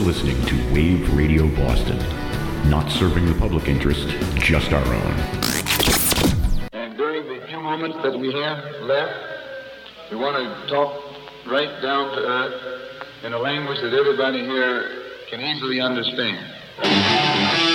You're listening to Wave Radio Boston. Not serving the public interest, just our own. And during the few moments that we have left, we want to talk right down to earth in a language that everybody here can easily understand.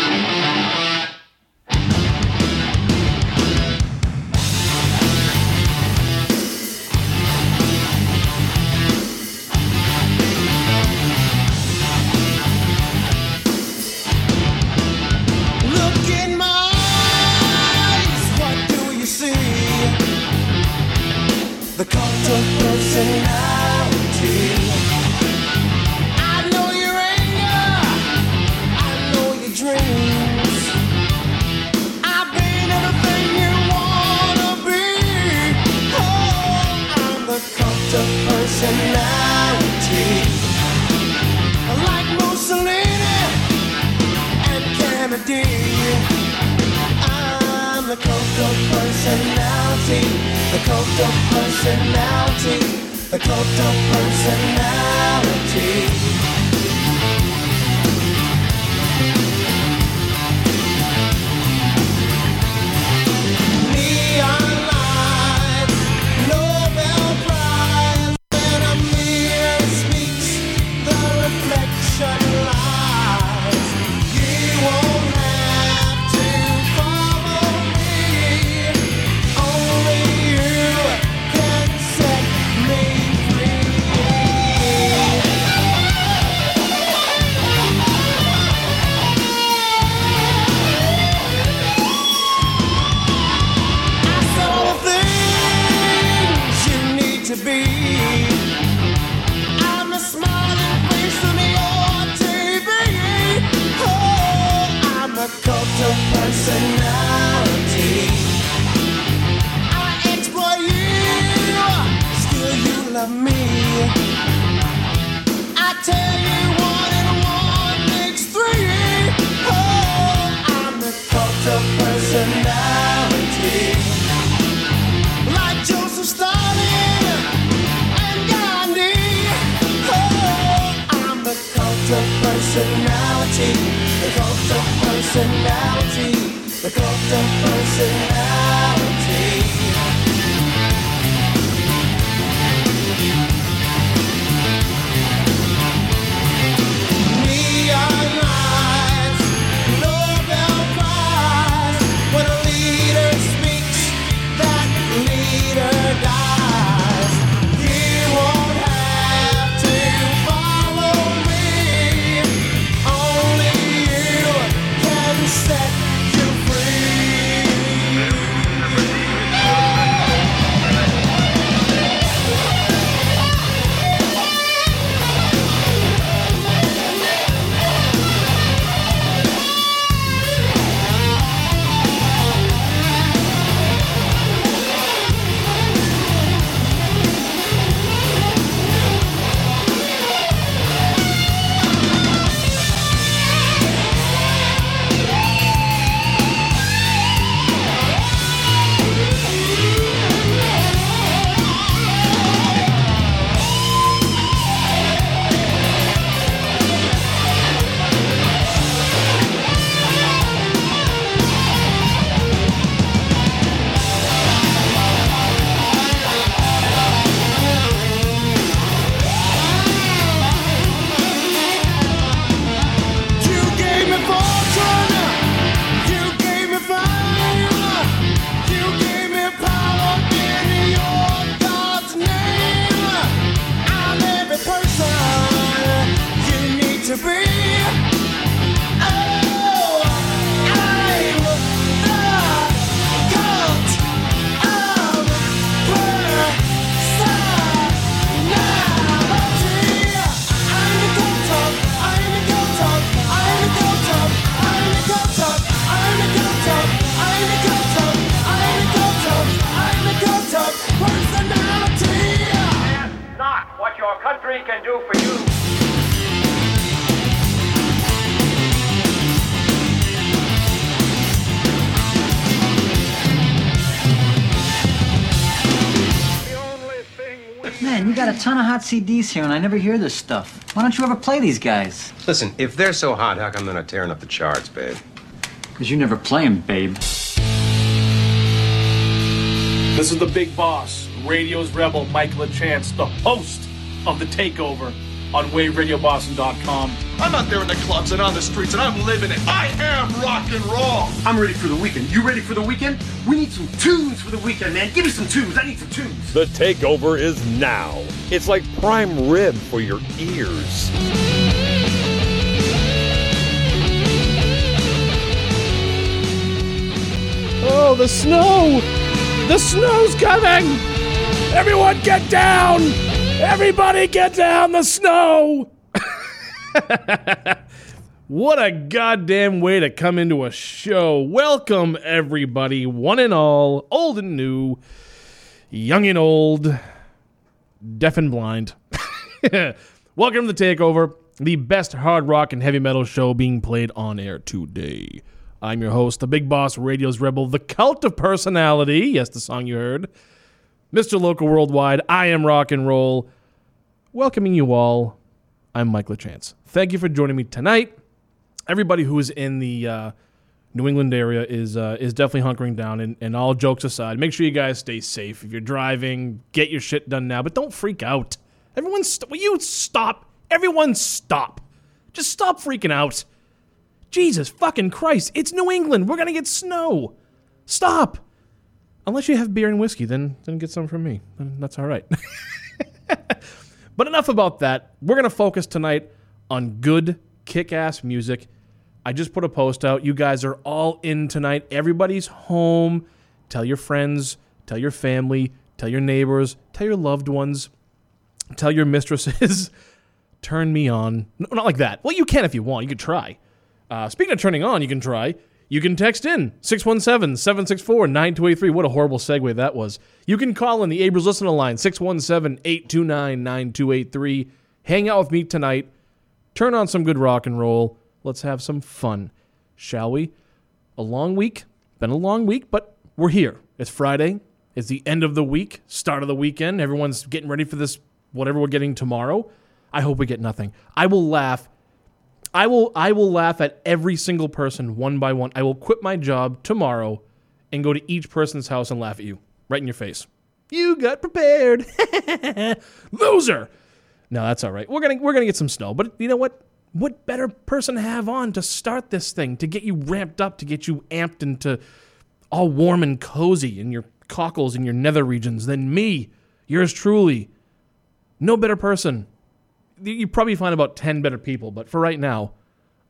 CDs here, and I never hear this stuff. Why don't you ever play these guys? Listen, if they're so hot, how come they're not tearing up the charts, babe? Because you never play them, babe. This is the big boss, radio's rebel, Mike LaChance, the host of The Takeover on WaveRadioBoston.com. I'm out there in the clubs and on the streets and I'm living it. I am rock and roll. I'm ready for the weekend. You ready for the weekend? We need some tunes for the weekend, man. Give me some tunes. I need some tunes. The takeover is now. It's like prime rib for your ears. Oh, the snow! The snow's coming! Everyone get down! Everybody get down the snow! what a goddamn way to come into a show. Welcome, everybody, one and all, old and new, young and old, deaf and blind. Welcome to the Takeover, the best hard rock and heavy metal show being played on air today. I'm your host, the Big Boss Radio's Rebel, the Cult of Personality. Yes, the song you heard. Mr. Local Worldwide, I am rock and roll. Welcoming you all, I'm Mike LaChance. Thank you for joining me tonight. Everybody who is in the uh, New England area is uh, is definitely hunkering down. And, and all jokes aside, make sure you guys stay safe. If you're driving, get your shit done now, but don't freak out. Everyone, st- will you stop? Everyone, stop. Just stop freaking out. Jesus fucking Christ! It's New England. We're gonna get snow. Stop. Unless you have beer and whiskey, then then get some from me. That's all right. but enough about that. We're gonna focus tonight on good kick-ass music. I just put a post out. You guys are all in tonight. Everybody's home. Tell your friends, tell your family, tell your neighbors, tell your loved ones, tell your mistresses. Turn me on. No, not like that. Well, you can if you want. You can try. Uh, speaking of turning on, you can try. You can text in 617 764 9283. What a horrible segue that was. You can call in the Abrams Listener line 617 829 9283. Hang out with me tonight. Turn on some good rock and roll. Let's have some fun, shall we? A long week. Been a long week, but we're here. It's Friday. It's the end of the week, start of the weekend. Everyone's getting ready for this, whatever we're getting tomorrow. I hope we get nothing. I will laugh I will I will laugh at every single person one by one. I will quit my job tomorrow and go to each person's house and laugh at you right in your face. You got prepared. Loser. No, that's all right. We're going to we're going to get some snow. But you know what? What better person to have on to start this thing, to get you ramped up, to get you amped into all warm and cozy in your cockles and your nether regions than me, yours truly. No better person you probably find about 10 better people, but for right now,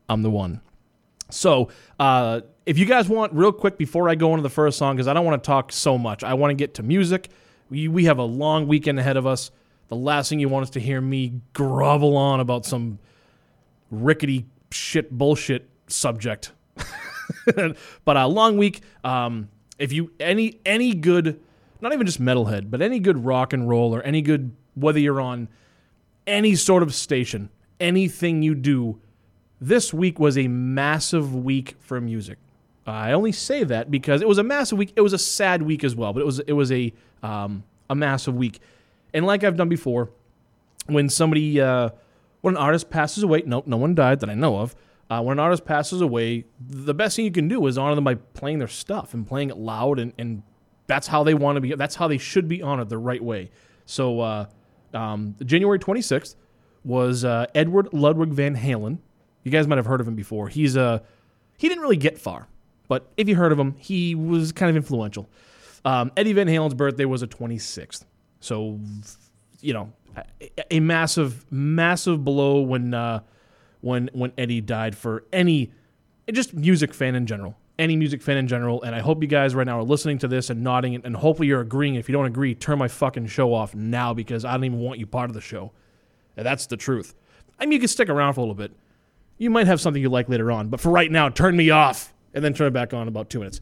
I'm the one. So, uh, if you guys want, real quick before I go into the first song, because I don't want to talk so much, I want to get to music. We, we have a long weekend ahead of us. The last thing you want is to hear me grovel on about some rickety shit bullshit subject. but a long week. Um, if you any any good, not even just metalhead, but any good rock and roll or any good whether you're on any sort of station, anything you do, this week was a massive week for music. I only say that because it was a massive week. It was a sad week as well, but it was it was a um, a massive week. And like I've done before, when somebody uh, when an artist passes away, no no one died that I know of. Uh, when an artist passes away, the best thing you can do is honor them by playing their stuff and playing it loud, and, and that's how they want to be. That's how they should be honored the right way. So uh, um, January 26th was uh, Edward Ludwig Van Halen. You guys might have heard of him before. He's uh, he didn't really get far, but if you heard of him, he was kind of influential. Um, Eddie Van Halen's birthday was a 26th, so you know a, massive, massive blow when uh, when when Eddie died for any just music fan in general any music fan in general. And I hope you guys right now are listening to this and nodding, and hopefully you're agreeing. If you don't agree, turn my fucking show off now because I don't even want you part of the show. And that's the truth. I mean, you can stick around for a little bit. You might have something you like later on, but for right now, turn me off and then turn it back on in about two minutes.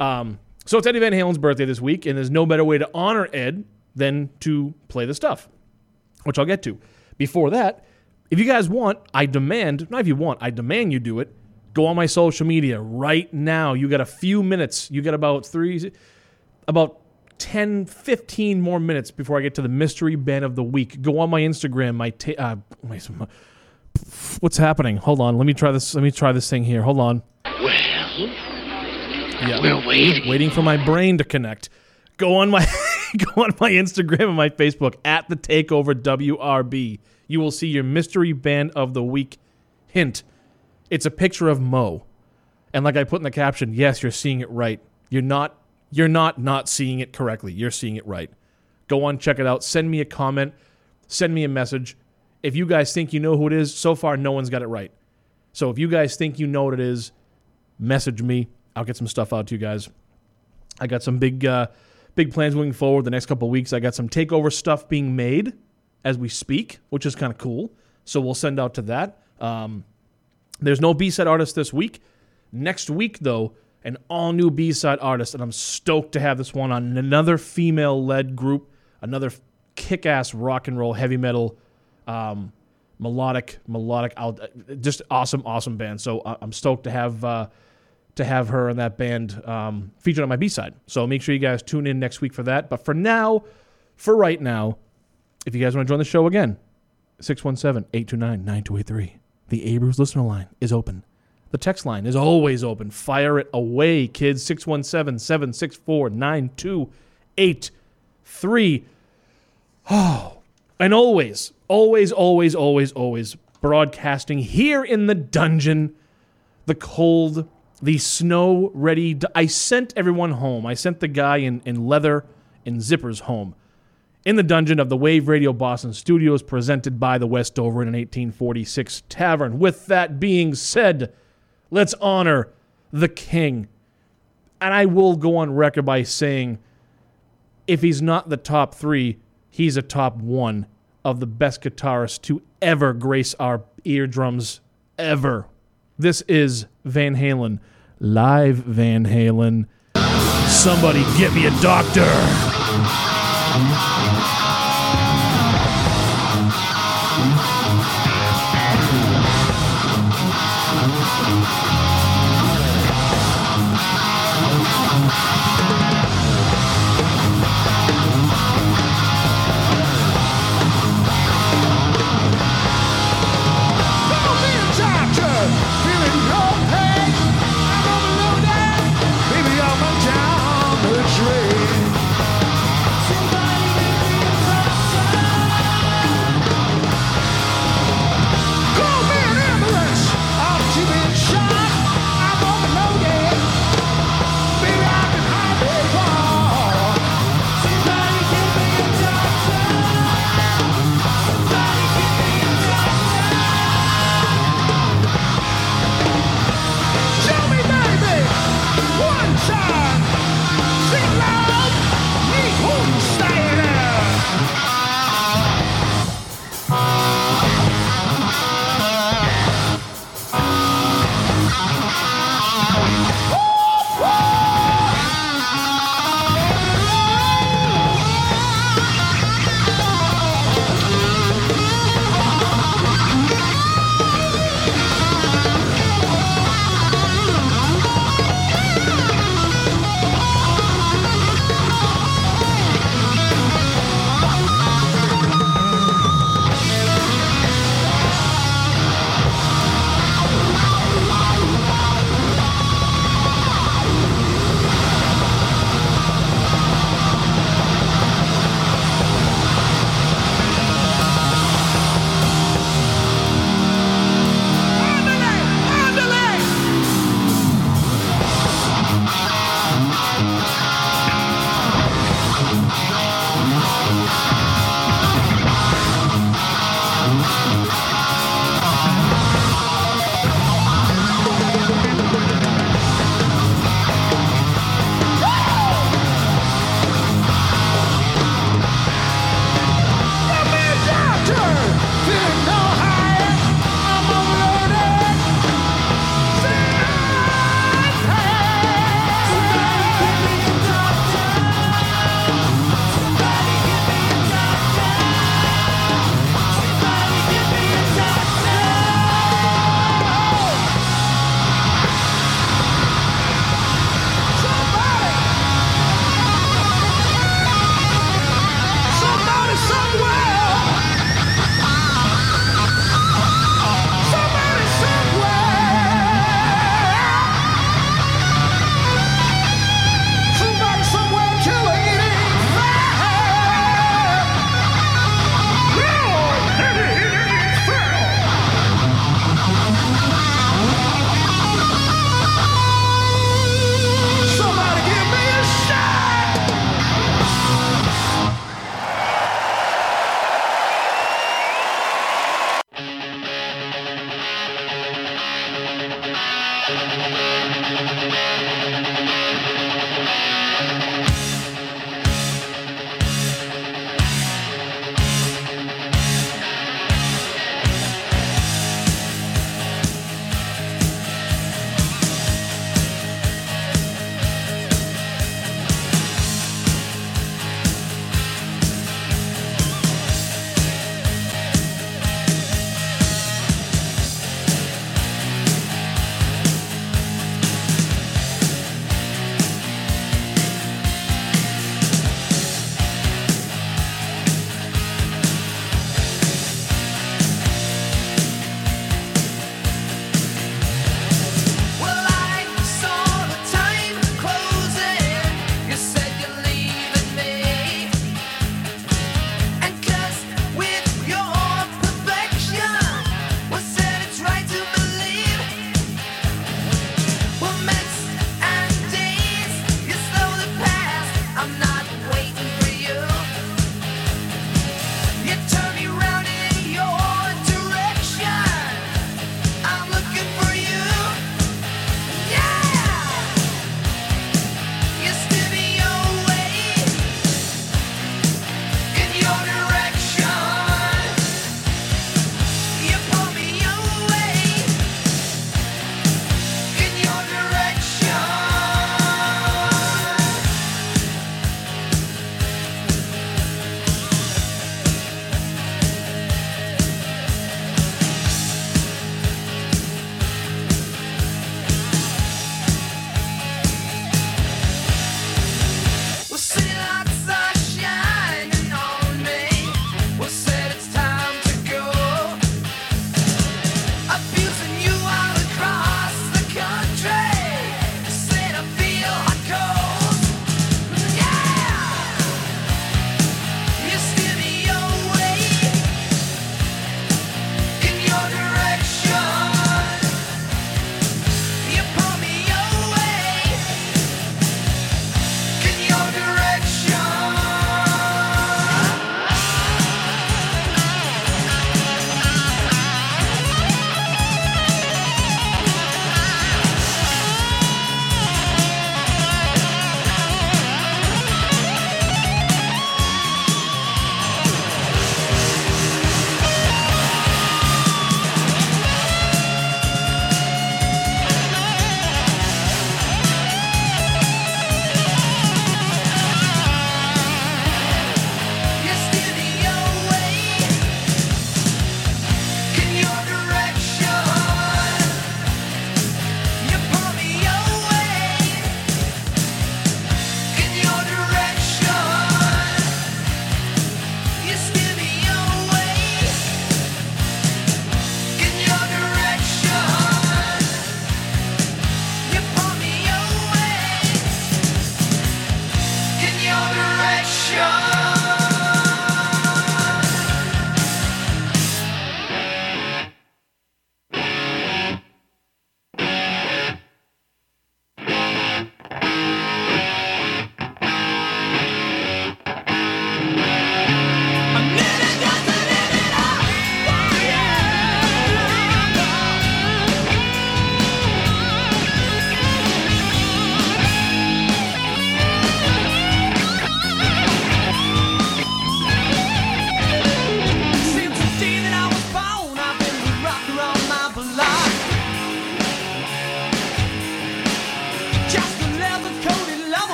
Um, so it's Eddie Van Halen's birthday this week, and there's no better way to honor Ed than to play the stuff, which I'll get to. Before that, if you guys want, I demand, not if you want, I demand you do it Go on my social media right now. You got a few minutes. You got about three, about 10, 15 more minutes before I get to the mystery band of the week. Go on my Instagram. My, ta- uh, my what's happening? Hold on. Let me try this. Let me try this thing here. Hold on. Well, Yeah. We're waiting. Waiting for my brain to connect. Go on my go on my Instagram and my Facebook at the Takeover WRB. You will see your mystery band of the week. Hint: It's a picture of Moe, and like I put in the caption, yes, you're seeing it right. You're not. You're not not seeing it correctly. You're seeing it right. Go on, check it out. Send me a comment. Send me a message. If you guys think you know who it is, so far no one's got it right. So if you guys think you know what it is, message me. I'll get some stuff out to you guys. I got some big, uh, big plans moving forward. The next couple weeks, I got some takeover stuff being made as we speak, which is kind of cool. So we'll send out to that. Um, there's no B-side artist this week. Next week, though, an all-new B-side artist, and I'm stoked to have this one on another female-led group, another kick-ass rock and roll heavy metal, um, melodic, melodic, out, just awesome, awesome band. So I- I'm stoked to have. Uh, to have her and that band um, featured on my B side. So make sure you guys tune in next week for that. But for now, for right now, if you guys want to join the show again, 617 829 9283. The Abrams listener line is open. The text line is always open. Fire it away, kids. 617 764 9283. Oh, and always, always, always, always, always broadcasting here in the dungeon the cold, the snow ready. d- I sent everyone home. I sent the guy in, in leather and zippers home. In the dungeon of the Wave Radio Boston Studios, presented by the Westover in an 1846 tavern. With that being said, let's honor the king. And I will go on record by saying if he's not the top three, he's a top one of the best guitarists to ever grace our eardrums ever. This is Van Halen, live Van Halen. Somebody get me a doctor.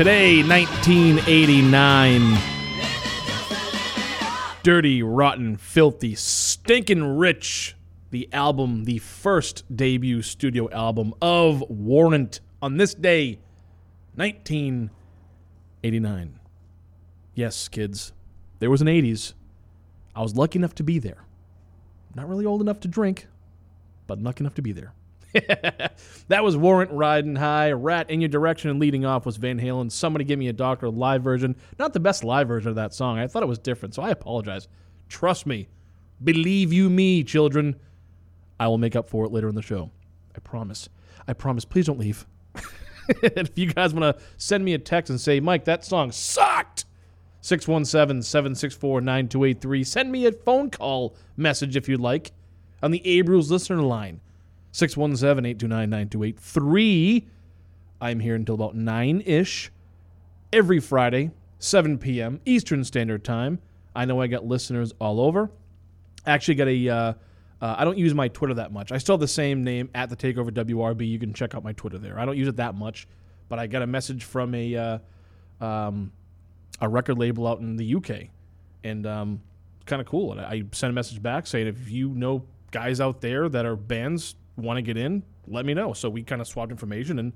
Today, 1989. Dirty, rotten, filthy, stinking rich. The album, the first debut studio album of Warrant on this day, 1989. Yes, kids, there was an 80s. I was lucky enough to be there. Not really old enough to drink, but lucky enough to be there. That was Warrant Riding High, Ratt in Your Direction, and leading off was Van Halen. Somebody give me a Doctor live version. Not the best live version of that song. I thought it was different, so I apologize. Trust me. Believe you me, children. I will make up for it later in the show. I promise. I promise. Please don't leave. if you guys want to send me a text and say, Mike, that song sucked, 617 764 9283. Send me a phone call message if you'd like on the Abrams listener line, 617 829 9283. I'm here until about 9 ish every Friday, 7 p.m. Eastern Standard Time. I know I got listeners all over. I actually got a. Uh, uh, I don't use my Twitter that much. I still have the same name at the Takeover WRB. You can check out my Twitter there. I don't use it that much, but I got a message from a uh, um, a record label out in the UK, and um, kind of cool. And I sent a message back saying if you know guys out there that are bands want to get in, let me know. So we kind of swapped information, and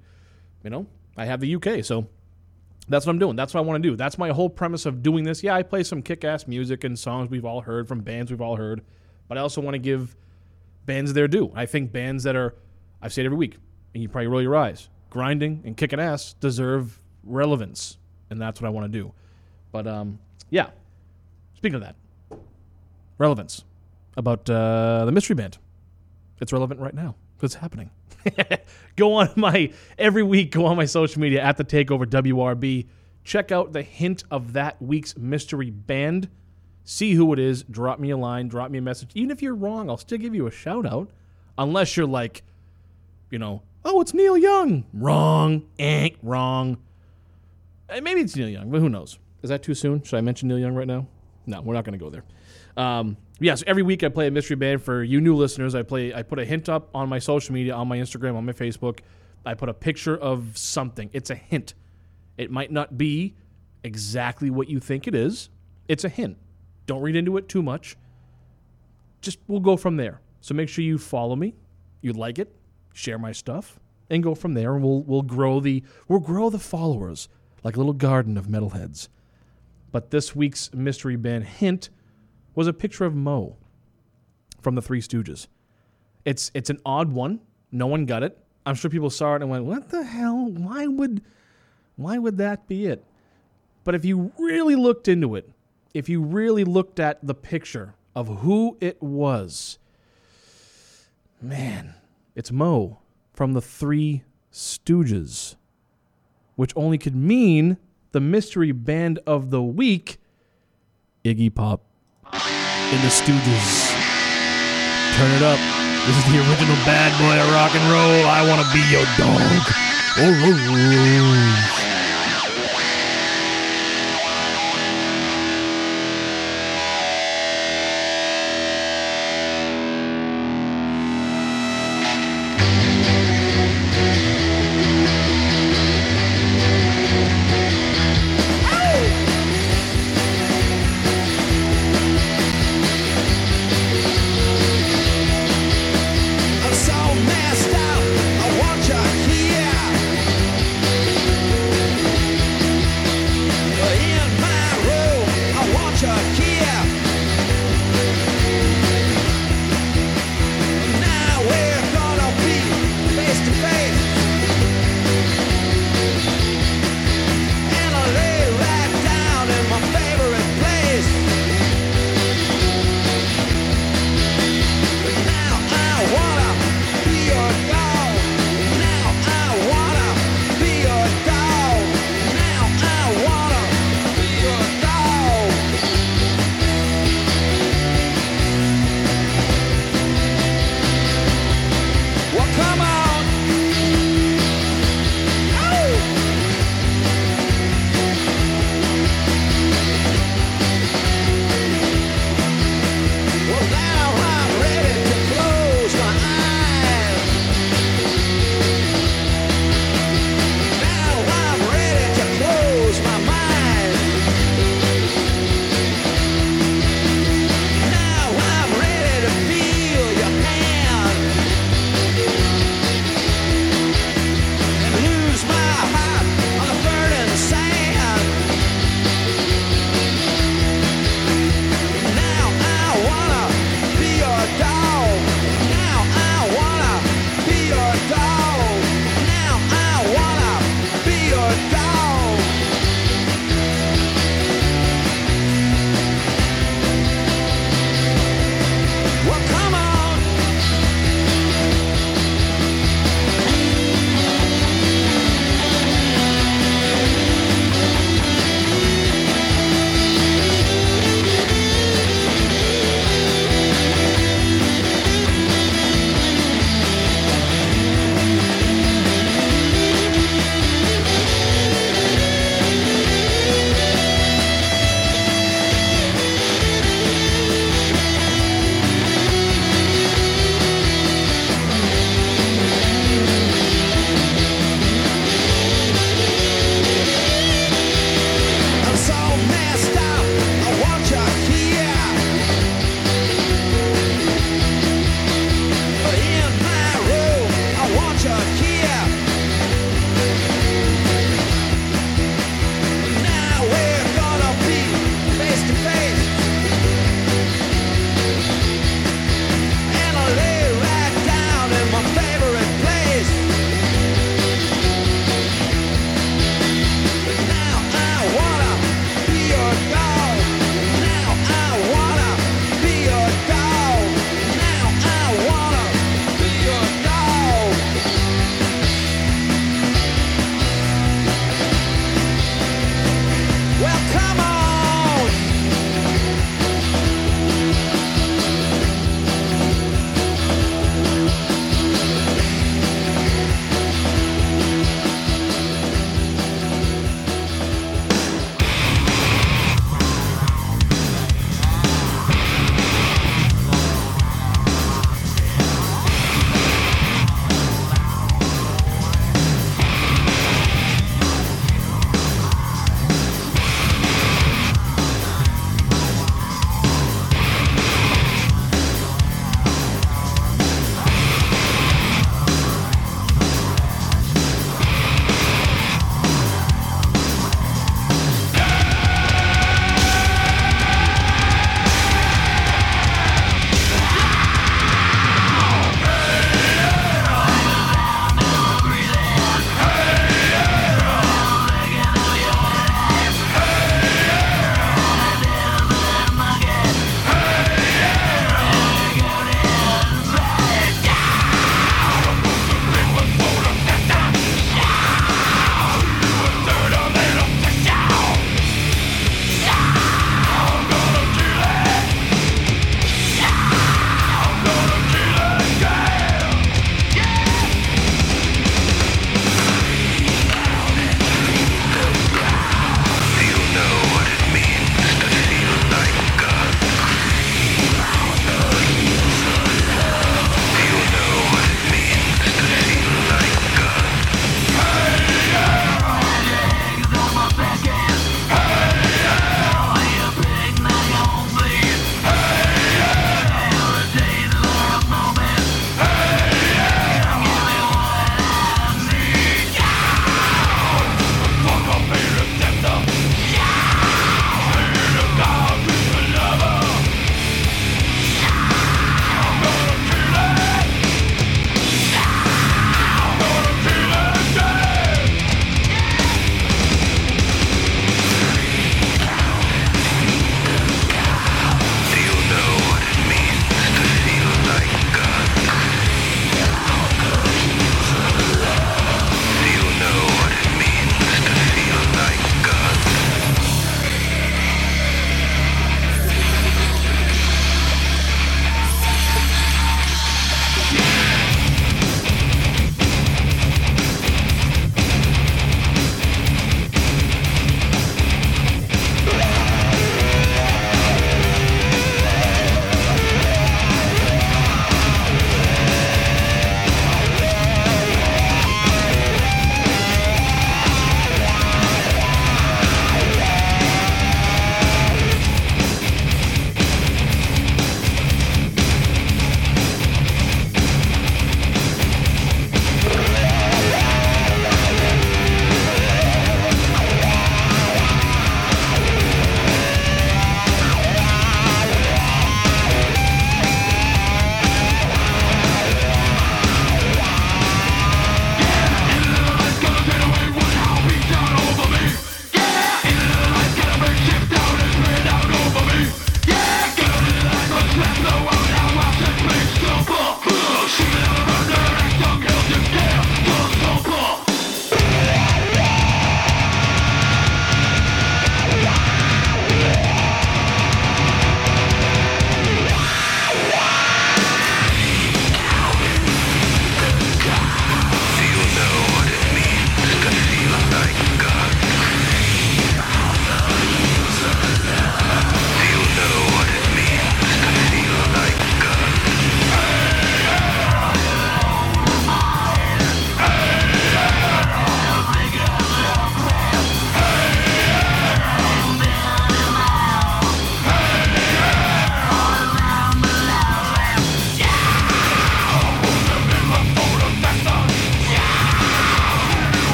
you know I have the UK, so that's what I'm doing. That's what I want to do. That's my whole premise of doing this. Yeah, I play some kick-ass music and songs we've all heard from bands we've all heard, but I also want to give bands their due. I think bands that are, I've said every week, and you probably roll your eyes, grinding and kicking ass deserve relevance, and that's what I want to do. But um, yeah, speaking of that, relevance about uh, the mystery band. It's relevant right now. It's happening. go on my every week. Go on my social media at the Takeover WRB. Check out the hint of that week's mystery band. See who it is. Drop me a line. Drop me a message. Even if you're wrong, I'll still give you a shout out. Unless you're like, you know, oh, it's Neil Young. Wrong. Ain't wrong. Eh, Maybe it's Neil Young, but who knows? Is that too soon? Should I mention Neil Young right now? No, we're not going to go there. Um, yes, every week I play a mystery band for you new listeners. I play. I put a hint up on my social media, on my Instagram, on my Facebook. I put a picture of something. It's a hint. It might not be exactly what you think it is. It's a hint. Don't read into it too much. Just we'll go from there. So make sure you follow me, you like it, share my stuff, and go from there. And we'll we'll grow the we'll grow the followers like a little garden of metalheads. But this week's mystery band hint was a picture of Moe from the Three Stooges. It's it's an odd one. No one got it. I'm sure people saw it and went, "What the hell? Why would why would that be it?" But if you really looked into it, if you really looked at the picture of who it was, man, it's Moe from the Three Stooges, which only could mean the mystery band of the week, Iggy Pop in the Stooges. Turn it up. This is the original bad boy of rock and roll. I want to be your dog. Oh, oh, oh.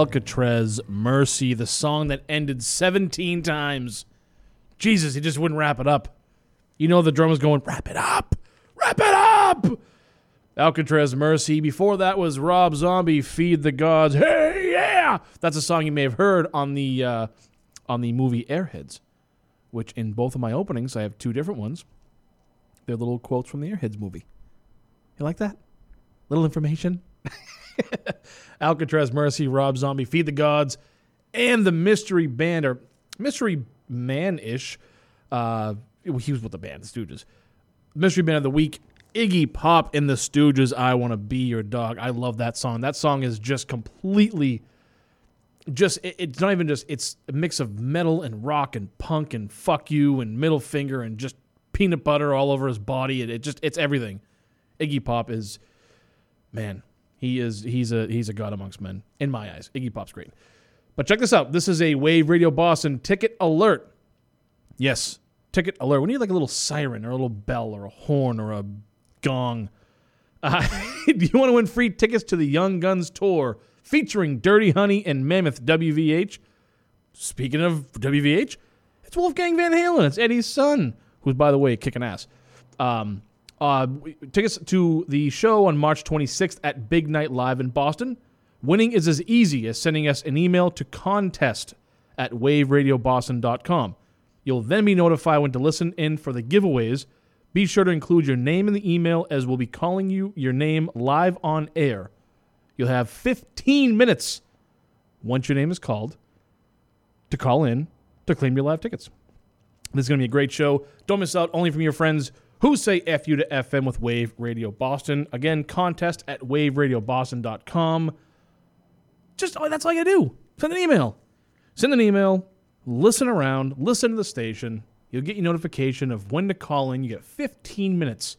Alcatraz Mercy, the song that ended 17 times. Jesus, he just wouldn't wrap it up. You know the drummer's going, wrap it up, wrap it up. Alcatraz Mercy. Before that was Rob Zombie, Feed the Gods. Hey, yeah! That's a song you may have heard on the uh, on the movie Airheads, which in both of my openings I have two different ones. They're little quotes from the Airheads movie. You like that? Little information. Alcatraz Mercy, Rob Zombie, Feed the Gods, and the Mystery Band or Mystery Man ish. Uh, he was with the band, the Stooges. Mystery Band of the Week, Iggy Pop and the Stooges, I Want to Be Your Dog. I love that song. That song is just completely, just, it- it's not even just, it's a mix of metal and rock and punk and fuck you and middle finger and just peanut butter all over his body. It, it just, it's everything. Iggy Pop is, man, he is, he's a, he's a god amongst men, in my eyes. Iggy Pop's great. But check this out. This is a Wave Radio Boston ticket alert. Yes, ticket alert. We need like a little siren or a little bell or a horn or a gong. Uh, do you want to win free tickets to the Young Guns tour featuring Dirty Honey and Mammoth WVH? Speaking of WVH, it's Wolfgang Van Halen. It's Eddie's son, who's by the way kicking ass. Um, uh, tickets to the show on March 26th at Big Night Live in Boston. Winning is as easy as sending us an email to contest at waveradioboston.com. You'll then be notified when to listen in for the giveaways. Be sure to include your name in the email as we'll be calling you your name live on air. You'll have 15 minutes once your name is called to call in to claim your live tickets. This is going to be a great show. Don't miss out only from your friends who say F you to FM with Wave Radio Boston. Again, contest at waveradioboston.com. Just oh, that's all you do. Send an email. Send an email. Listen around. Listen to the station. You'll get your notification of when to call in. You get 15 minutes.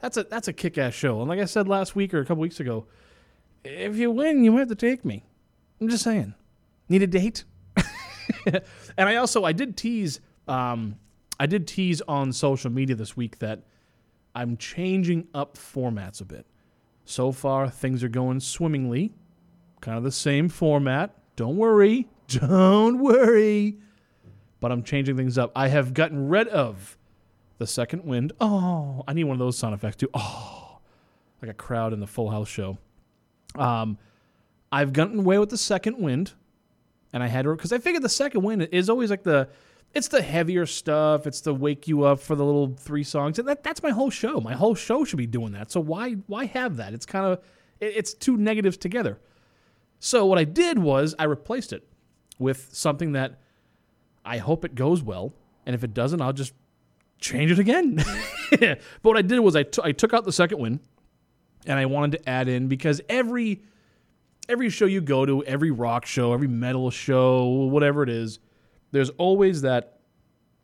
That's a that's a kick-ass show. And like I said last week or a couple weeks ago, if you win, you might have to take me. I'm just saying. Need a date? and I also I did tease um, I did tease on social media this week that I'm changing up formats a bit. So far, things are going swimmingly, kind of the same format. Don't worry, don't worry. But I'm changing things up. I have gotten rid of the second wind. Oh, I need one of those sound effects too. Oh, like a crowd in the Full House show. Um, I've gotten away with the second wind and I had to because I figured the second wind is always like the it's the heavier stuff. It's the wake you up for the little three songs. And that, that's my whole show. My whole show should be doing that. So why why have that? It's kind of it, it's two negatives together. So what I did was I replaced it with something that I hope it goes well, and if it doesn't, I'll just change it again. but what I did was I t- I took out the second win, and I wanted to add in because every every show you go to, every rock show, every metal show, whatever it is, there's always that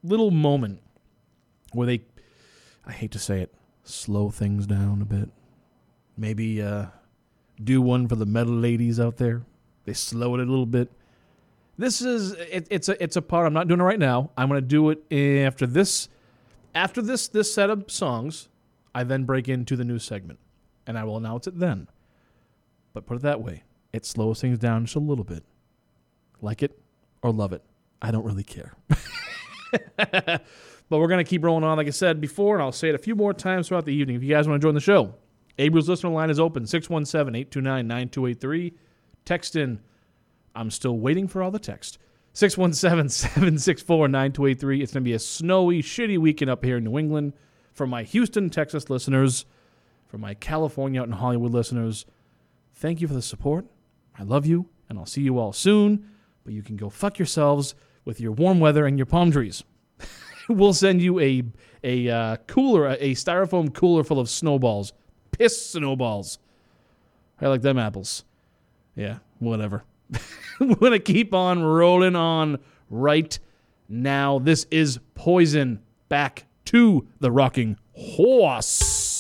little moment where they, I hate to say it, slow things down a bit. Maybe uh, do one for the metal ladies out there. They slow it a little bit. This is it, it's a it's a part. I'm not doing it right now. I'm gonna do it after this. After this this set of songs, I then break into the new segment, and I will announce it then. But put it that way, it slows things down just a little bit. Like it or love it, I don't really care. but we're going to keep rolling on, like I said before, and I'll say it a few more times throughout the evening. If you guys want to join the show, Abel's listener line is open 617 829 9283. Text in. I'm still waiting for all the text. 617 764 9283. It's going to be a snowy, shitty weekend up here in New England. For my Houston, Texas listeners, for my California out in Hollywood listeners, thank you for the support. I love you, and I'll see you all soon. But you can go fuck yourselves with your warm weather and your palm trees. we'll send you a a uh, cooler, a, styrofoam cooler full of snowballs, piss snowballs. I like them apples. Yeah, whatever. We're gonna keep on rolling on right now. This is Poison. Back to the rocking horse.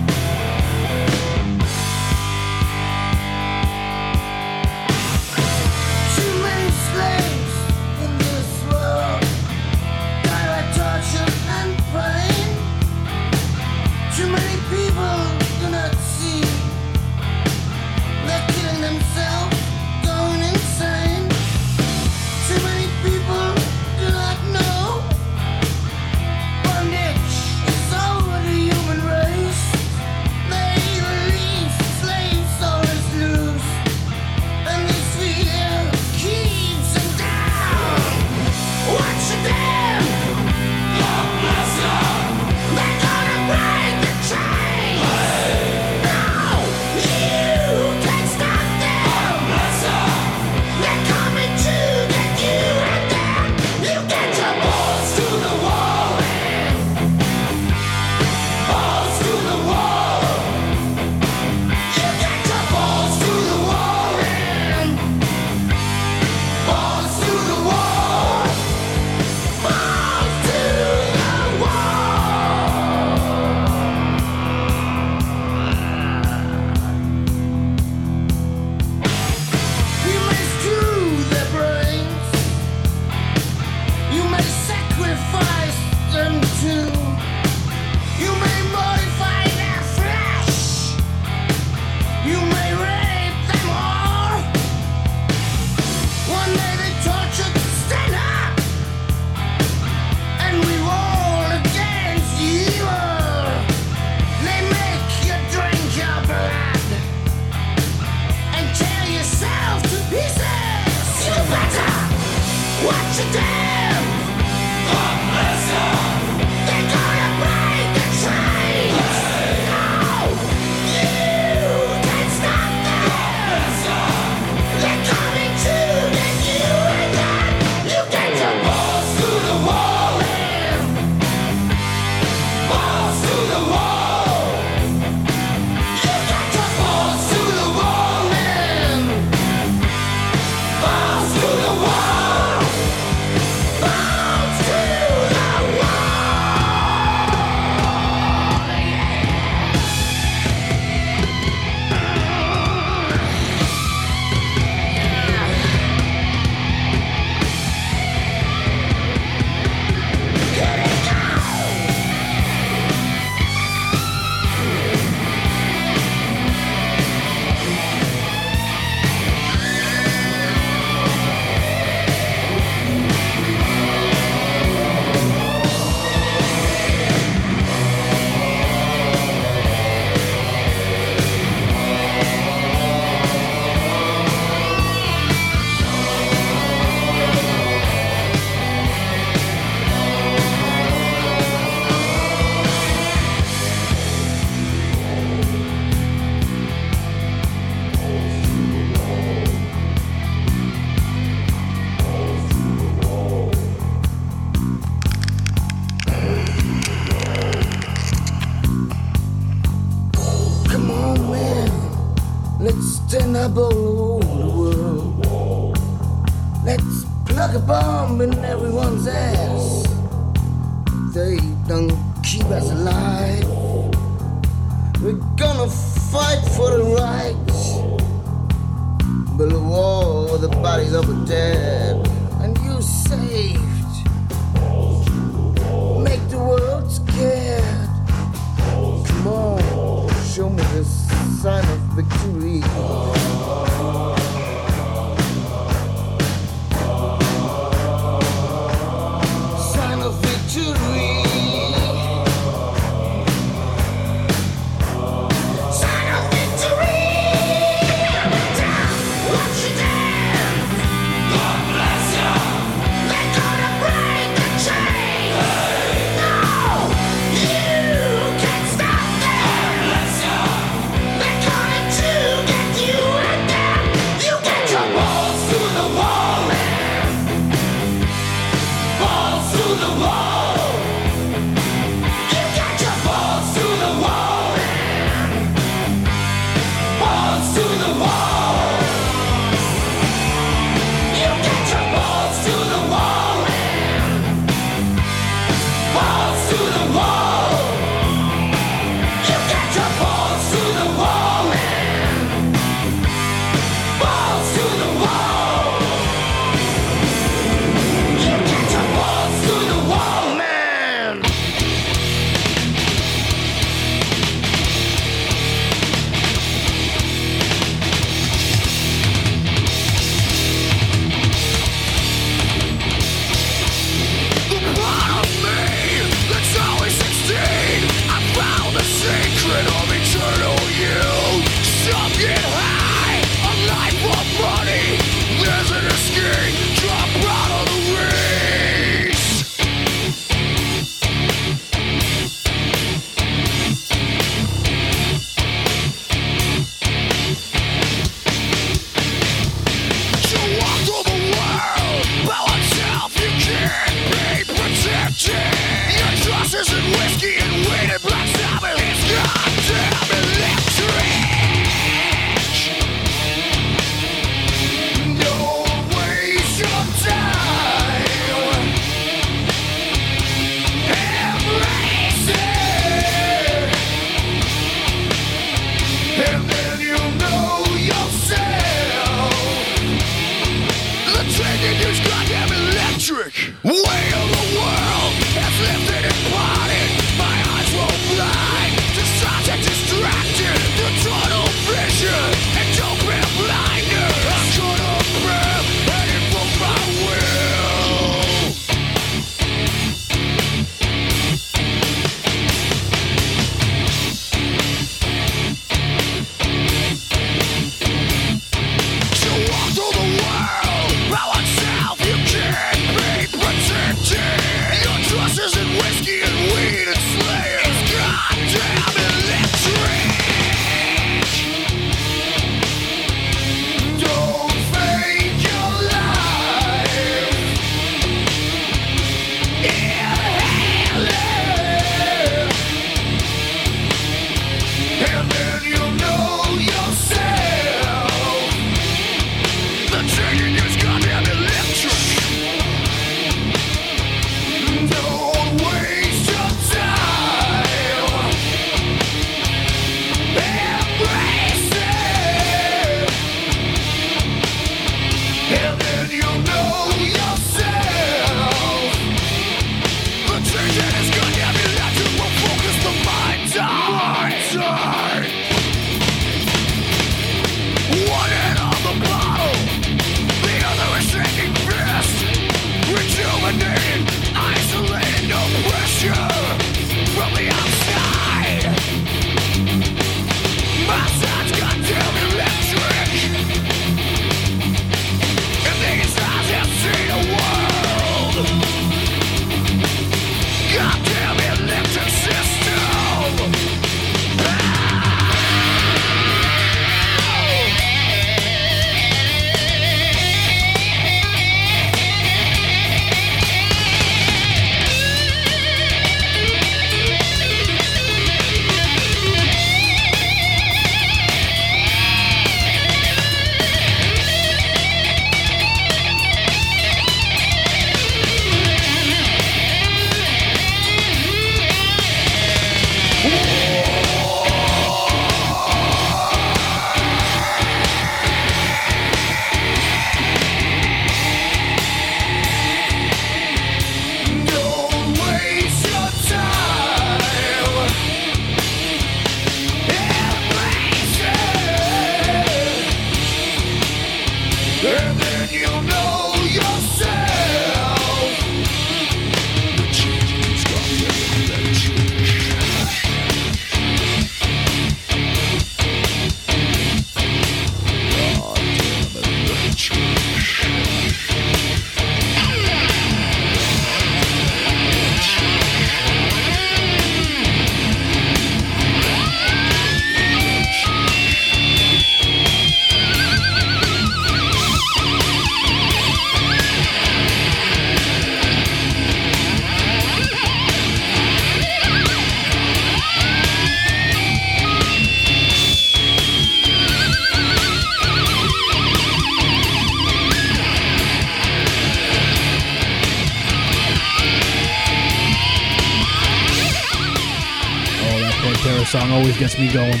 Gets me going.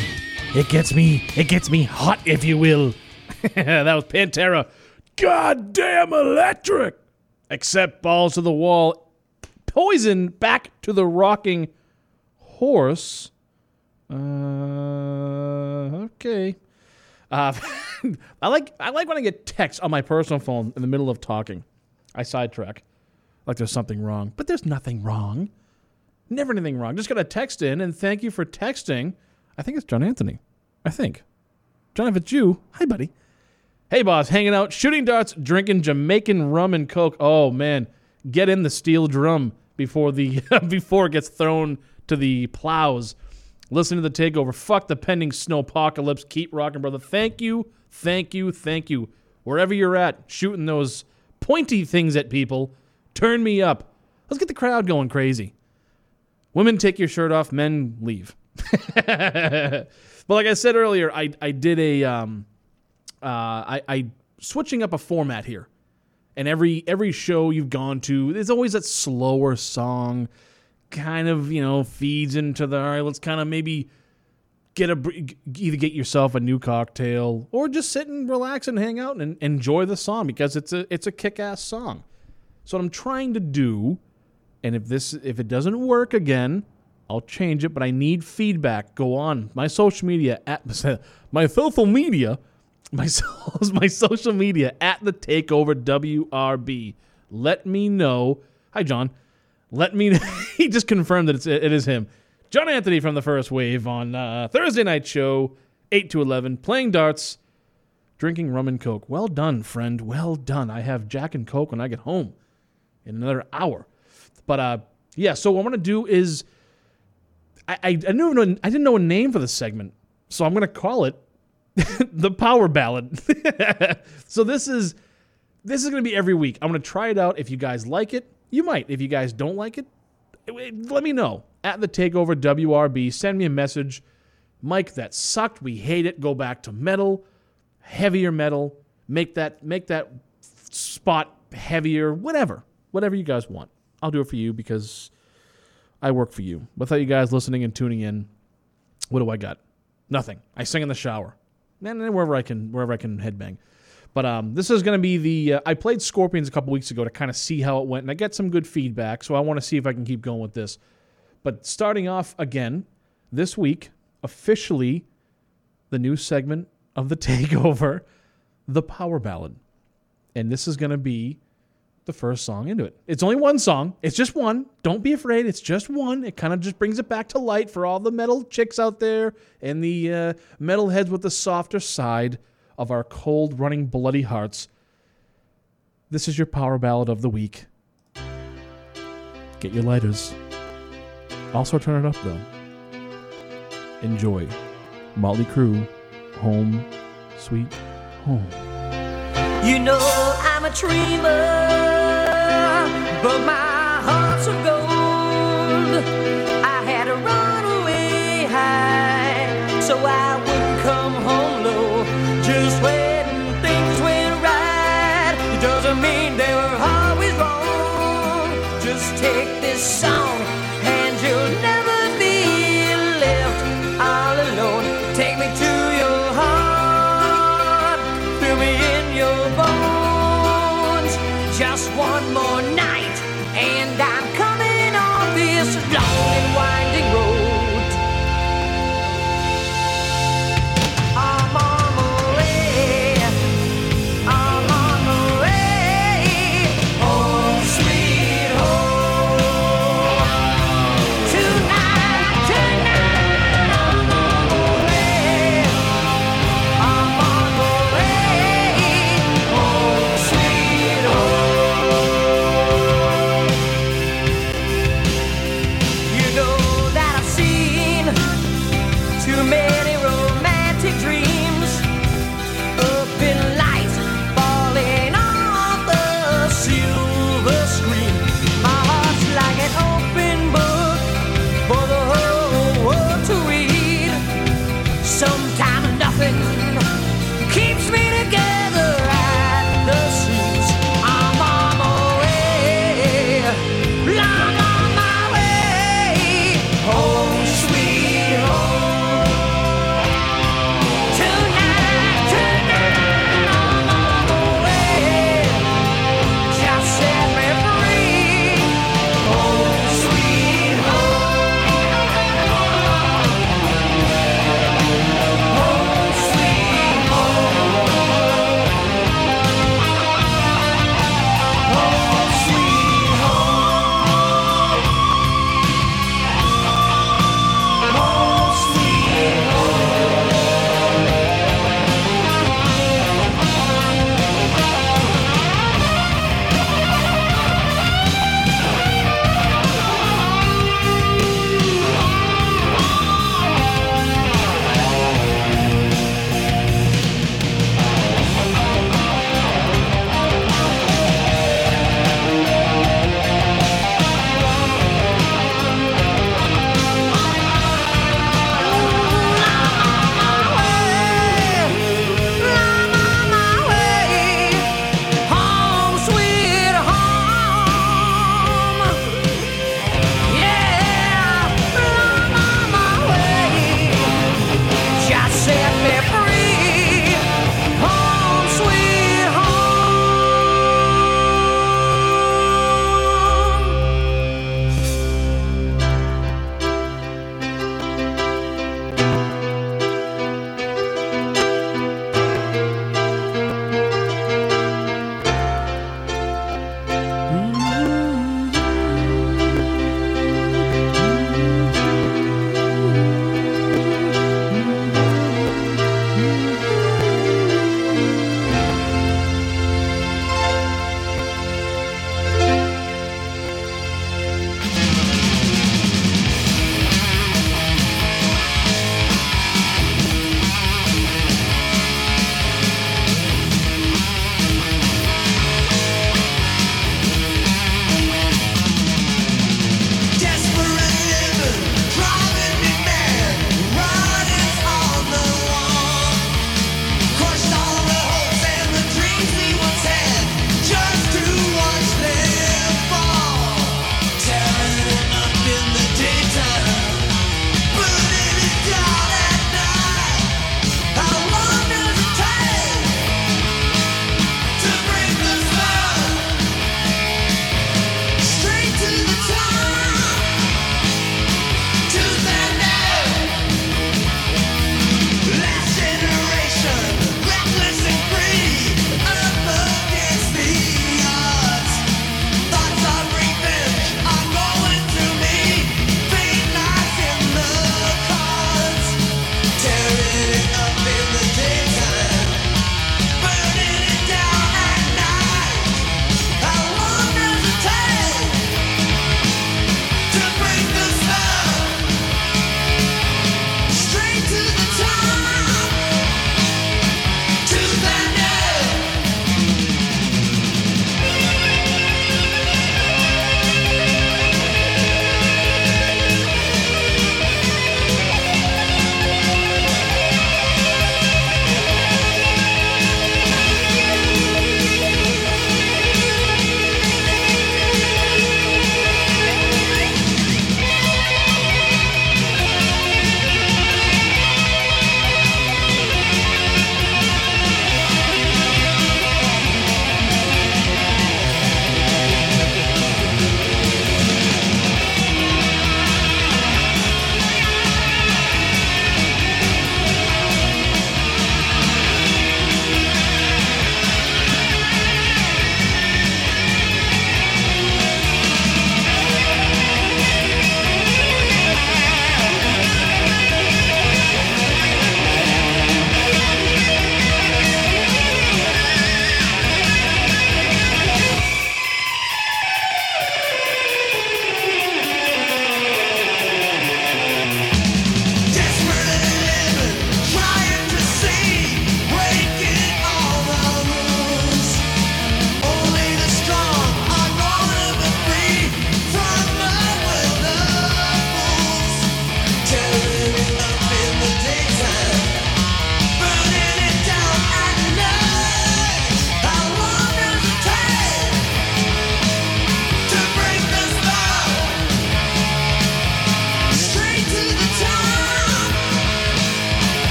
It gets me, it gets me hot, if you will. that was Pantera. Goddamn electric! Accept balls to the wall. Poison back to the rocking horse. Uh, okay. Uh, I like I like when I get text on my personal phone in the middle of talking. I sidetrack, like there's something wrong, but there's nothing wrong. Never anything wrong. Just got a text in, and thank you for texting. I think it's John Anthony. I think. John, if it's you, hi, buddy. Hey, boss, hanging out, shooting darts, drinking Jamaican rum and coke. Oh man, get in the steel drum before the before it gets thrown to the plows. Listen to the takeover. Fuck the pending snow apocalypse. Keep rocking, brother. Thank you, thank you, thank you. Wherever you're at, shooting those pointy things at people. Turn me up. Let's get the crowd going crazy. Women take your shirt off, men leave. but like I said earlier, I, I did a um, uh, I, I switching up a format here. And every every show you've gone to, there's always that slower song, kind of you know feeds into the all right. Let's kind of maybe get a either get yourself a new cocktail or just sit and relax and hang out and enjoy the song because it's a it's a kick ass song. So what I'm trying to do, and if this if it doesn't work again, I'll change it. But I need feedback. Go on my social media at my social media, my my social media at the Takeover WRB. Let me know. Hi John. Let me. he just confirmed that it's it is him. John Anthony from the First Wave on uh, Thursday night show, eight to eleven, playing darts, drinking rum and coke. Well done, friend. Well done. I have Jack and Coke when I get home in another hour. But uh, yeah. So what I'm gonna do is, I I, I know I didn't know a name for this segment, so I'm gonna call it the Power Ballad. so this is this is gonna be every week. I'm gonna try it out. If you guys like it, you might. If you guys don't like it, let me know at the Takeover WRB. Send me a message. Mike, that sucked. We hate it. Go back to metal, heavier metal. Make that make that spot heavier. Whatever, whatever you guys want. I'll do it for you because I work for you. Without you guys listening and tuning in, what do I got? Nothing. I sing in the shower, and wherever I can wherever I can headbang. But um, this is going to be the. Uh, I played Scorpions a couple weeks ago to kind of see how it went, and I get some good feedback. So I want to see if I can keep going with this. But starting off again this week, officially, the new segment of the Takeover, the Power Ballad, and this is going to be the first song into it. It's only one song. It's just one. Don't be afraid. It's just one. It kind of just brings it back to light for all the metal chicks out there and the uh, metal heads with the softer side of our cold, running, bloody hearts. This is your power ballad of the week. Get your lighters. Also, turn it up though. Enjoy. Motley Crue, Home, Sweet Home. You know I'm a dreamer, but my heart's of gold. I had to run away high, so I wouldn't come home low. Just when things went right, it doesn't mean they were always wrong. Just take this song,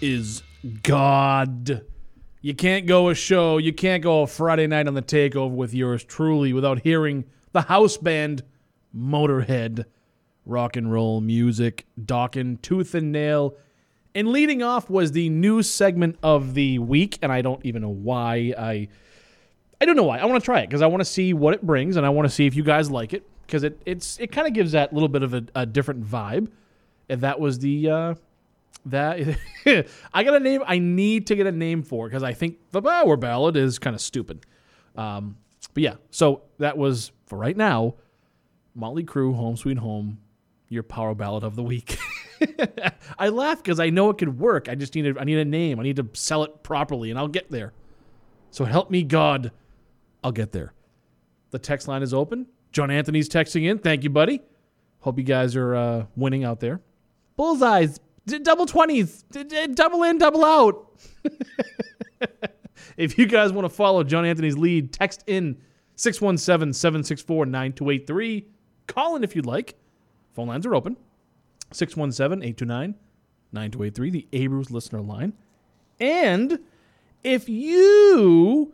is God. You can't go a show, you can't go a Friday night on the takeover with yours truly without hearing the house band Motorhead. Rock and roll music, Dokken, tooth and nail. And leading off was the new segment of the week, and I don't even know why I I don't know why. I want to try it because I want to see what it brings, and I want to see if you guys like it because it it's it kind of gives that little bit of a, a different vibe. And that was the uh, that I got a name. I need to get a name for because I think the Power Ballad is kind of stupid. Um, but yeah, so that was for right now. Motley Crue, Home Sweet Home, your Power Ballad of the week. I laugh because I know it could work. I just need a, I need a name. I need to sell it properly, and I'll get there. So help me God, I'll get there. The text line is open. John Anthony's texting in. Thank you, buddy. Hope you guys are uh, winning out there. Bullseyes, d- double twenties, d- d- double in, double out. if you guys want to follow John Anthony's lead, text in 617 764 9283. Call in if you'd like. Phone lines are open 617 829 9283, the Abrams listener line. And if you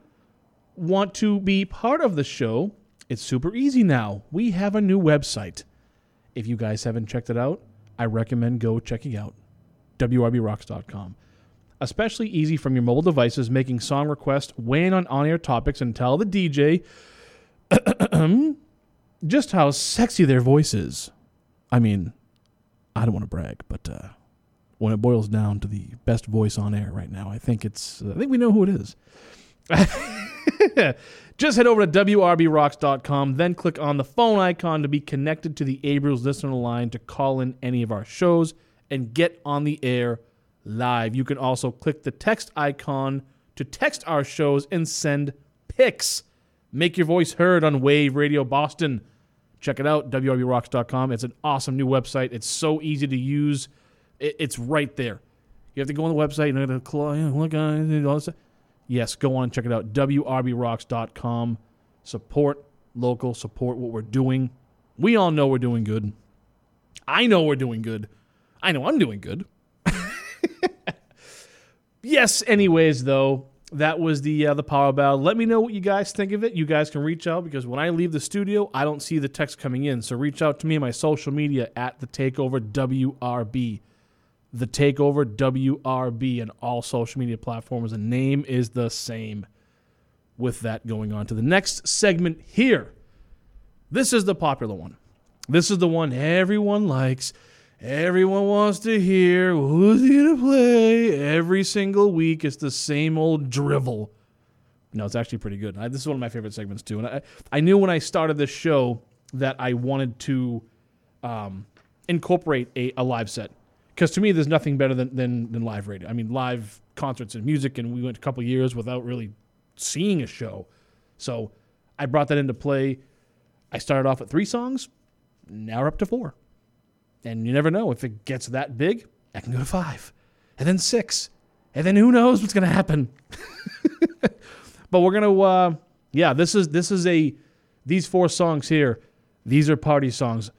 want to be part of the show, it's super easy now. We have a new website. If you guys haven't checked it out, I recommend go checking out wrbrocks.com. Especially easy from your mobile devices, making song requests, weighing on on-air topics, and tell the DJ just how sexy their voice is. I mean, I don't want to brag, but uh, when it boils down to the best voice on air right now, I think it's I think we know who it is. Just head over to wrbrocks.com, then click on the phone icon to be connected to the Abrams listener line to call in any of our shows and get on the air live. You can also click the text icon to text our shows and send pics. Make your voice heard on Wave Radio Boston. Check it out, wrbrocks.com. It's an awesome new website. It's so easy to use. It's right there. You have to go on the website and look Yes, go on check it out. wrbrocks.com. Support local, support what we're doing. We all know we're doing good. I know we're doing good. I know I'm doing good. yes, anyways, though, that was the uh, the power ballad. Let me know what you guys think of it. You guys can reach out because when I leave the studio, I don't see the text coming in. So reach out to me on my social media at the Takeover WRB. The Takeover WRB and all social media platforms. The name is the same. With that going on to the next segment here. This is the popular one. This is the one everyone likes. Everyone wants to hear. Who's he gonna play? Every single week, it's the same old drivel. No, it's actually pretty good. I, this is one of my favorite segments too. And I, I knew when I started this show that I wanted to um, incorporate a, a live set because to me, there's nothing better than, than than live radio. I mean, live concerts and music, and we went a couple years without really seeing a show. So I brought that into play. I started off at three songs. Now we're up to four. And you never know if it gets that big, I can go to five, and then six, and then who knows what's to happen. but we're gonna, uh, yeah, this is this is a these four songs here. These are party songs.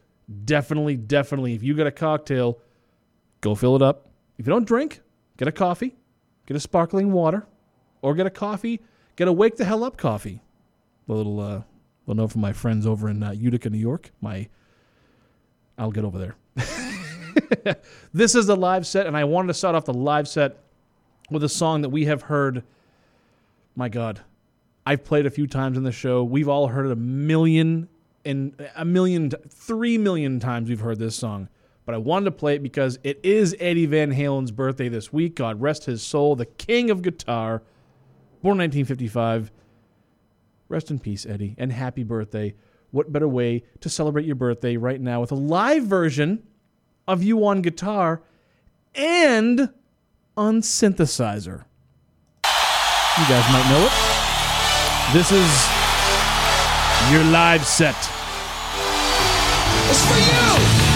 definitely, definitely, if you got a cocktail, go fill it up. If you don't drink, get a coffee, get a sparkling water, or get a coffee, get a wake the hell up coffee. A little, uh, little note from my friends over in uh, Utica, New York. My, I'll get over there. this is the live set, and I wanted to start off the live set with a song that we have heard. My God, I've played a few times in the show. We've all heard it a million and a million, three million times. We've heard this song, but I wanted to play it because it is Eddie Van Halen's birthday this week. God rest his soul, the king of guitar, born 1955. Rest in peace, Eddie, and happy birthday. What better way to celebrate your birthday right now with a live version of you on guitar and on synthesizer? You guys might know it. This is your live set. It's for you.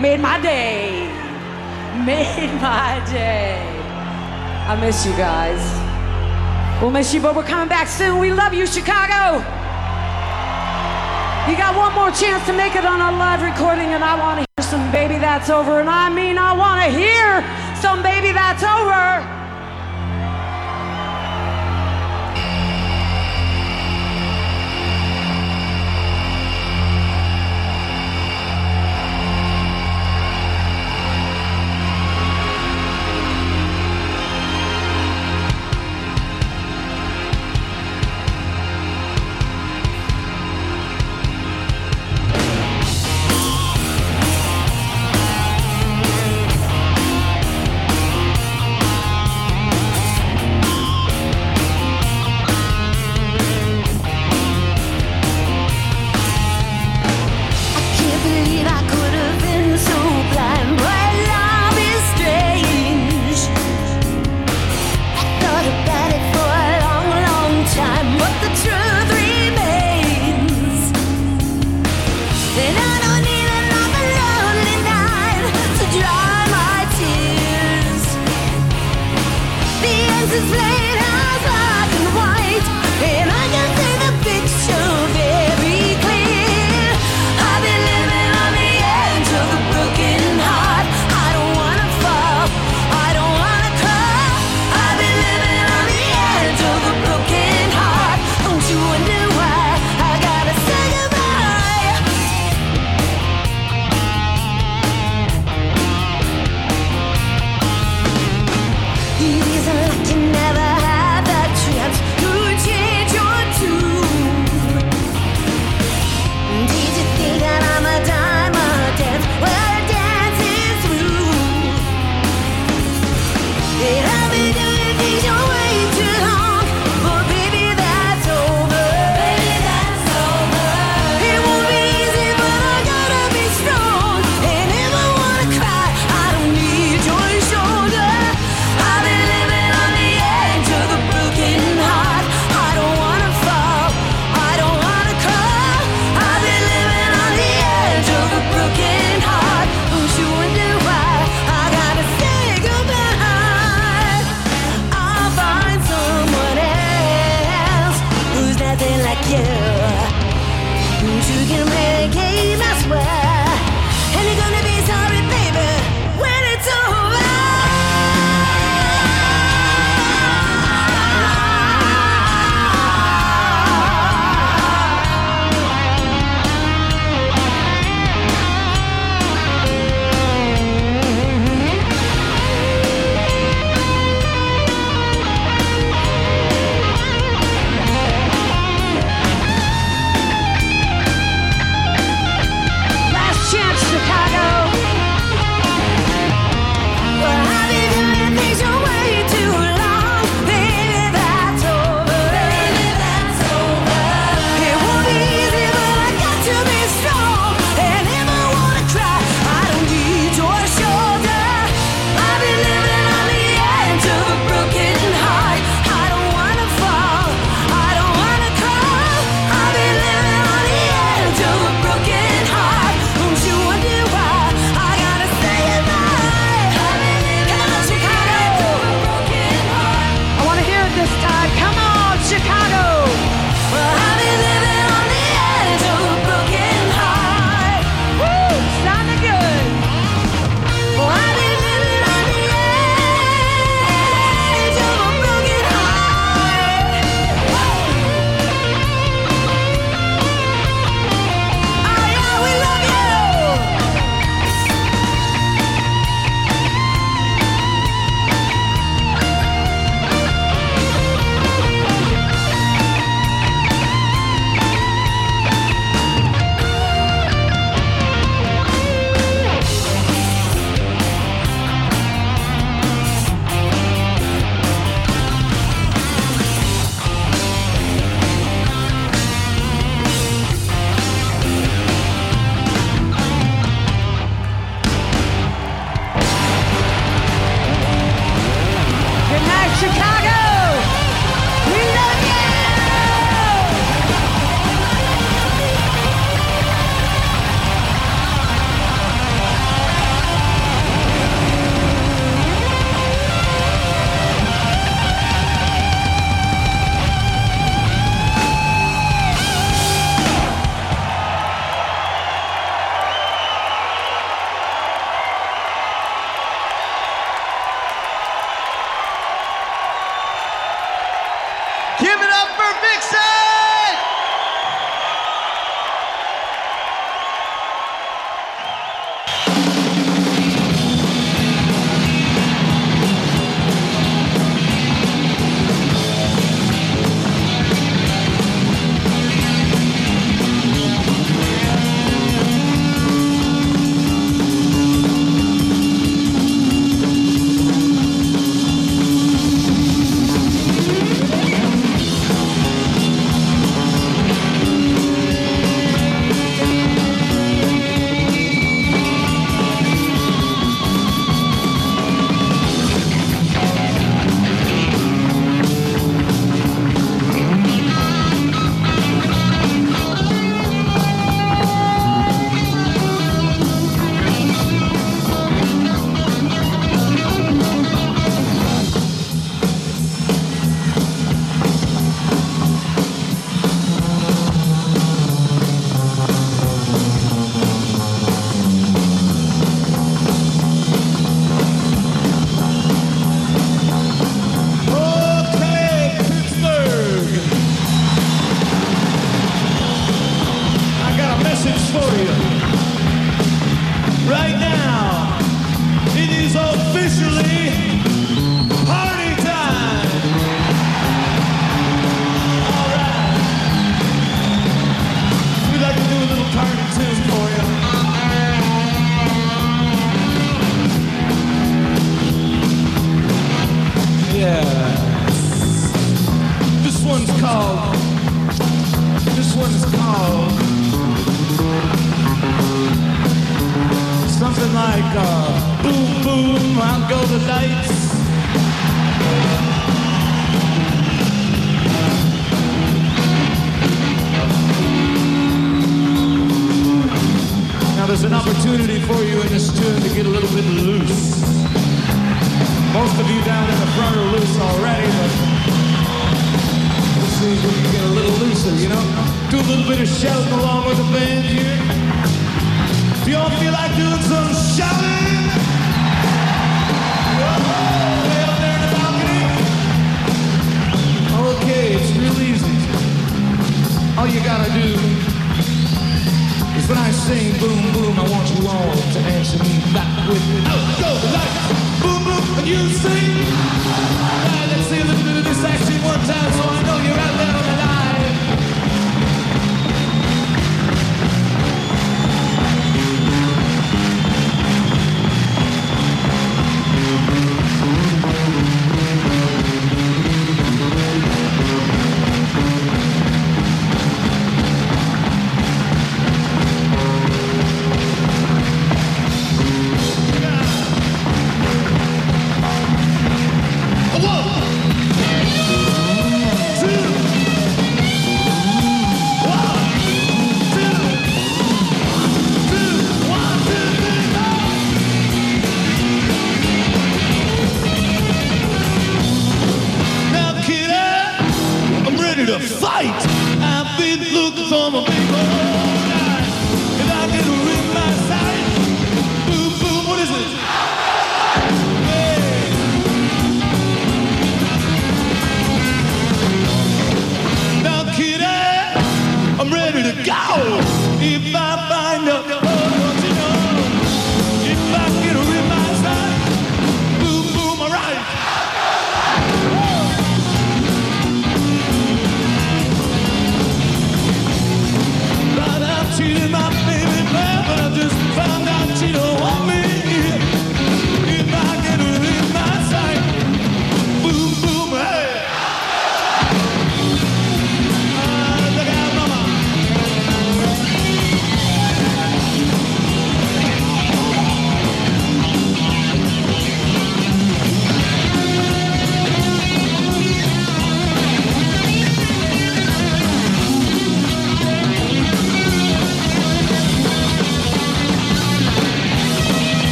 made my day, made my day. I miss you guys. We'll miss you, but we're coming back soon. We love you, Chicago. You got one more chance to make it on a live recording, and I want to hear some Baby That's Over. And I mean, I want to hear some Baby That's Over.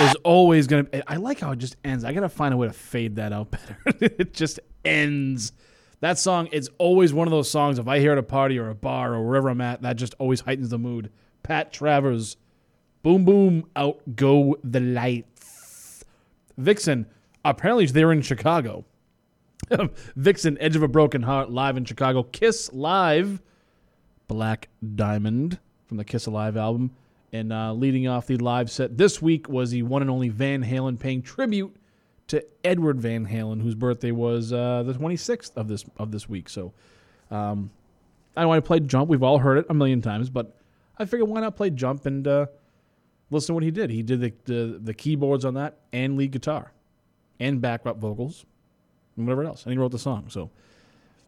Is always gonna. Eh, I like how it just ends. I gotta find a way to fade that out better. it just ends. That song is always one of those songs. If I hear at a party or a bar or wherever I'm at, that just always heightens the mood. Pat Travers, boom boom, out go the lights. Vixen, apparently they're in Chicago. Vixen, Edge of a Broken Heart, live in Chicago. Kiss live, Black Diamond from the Kiss Alive album. And uh, leading off the live set this week was the one and only Van Halen paying tribute to Edward Van Halen, whose birthday was uh, the 26th of this of this week. So um, I want to play Jump. We've all heard it a million times, but I figured why not play Jump and uh, listen to what he did. He did the, the the keyboards on that and lead guitar and backup vocals and whatever else. And he wrote the song. So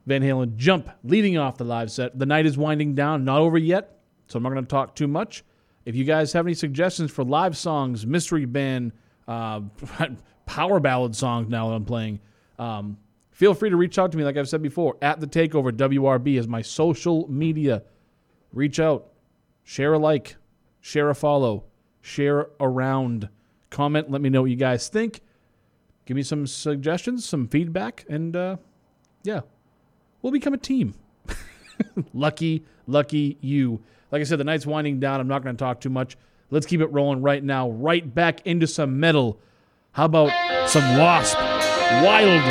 Van Halen Jump leading off the live set. The night is winding down, not over yet, so I'm not going to talk too much. If you guys have any suggestions for live songs, mystery band, uh, power ballad songs now that I'm playing, um, feel free to reach out to me, like I've said before, at the Takeover WRB is my social media. Reach out, share a like, share a follow, share around, comment, let me know what you guys think. Give me some suggestions, some feedback, and uh, yeah, we'll become a team. lucky, lucky you. Like I said, the night's winding down. I'm not going to talk too much. Let's keep it rolling right now, right back into some metal. How about some W.A.S.P.? Wild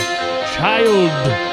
Child.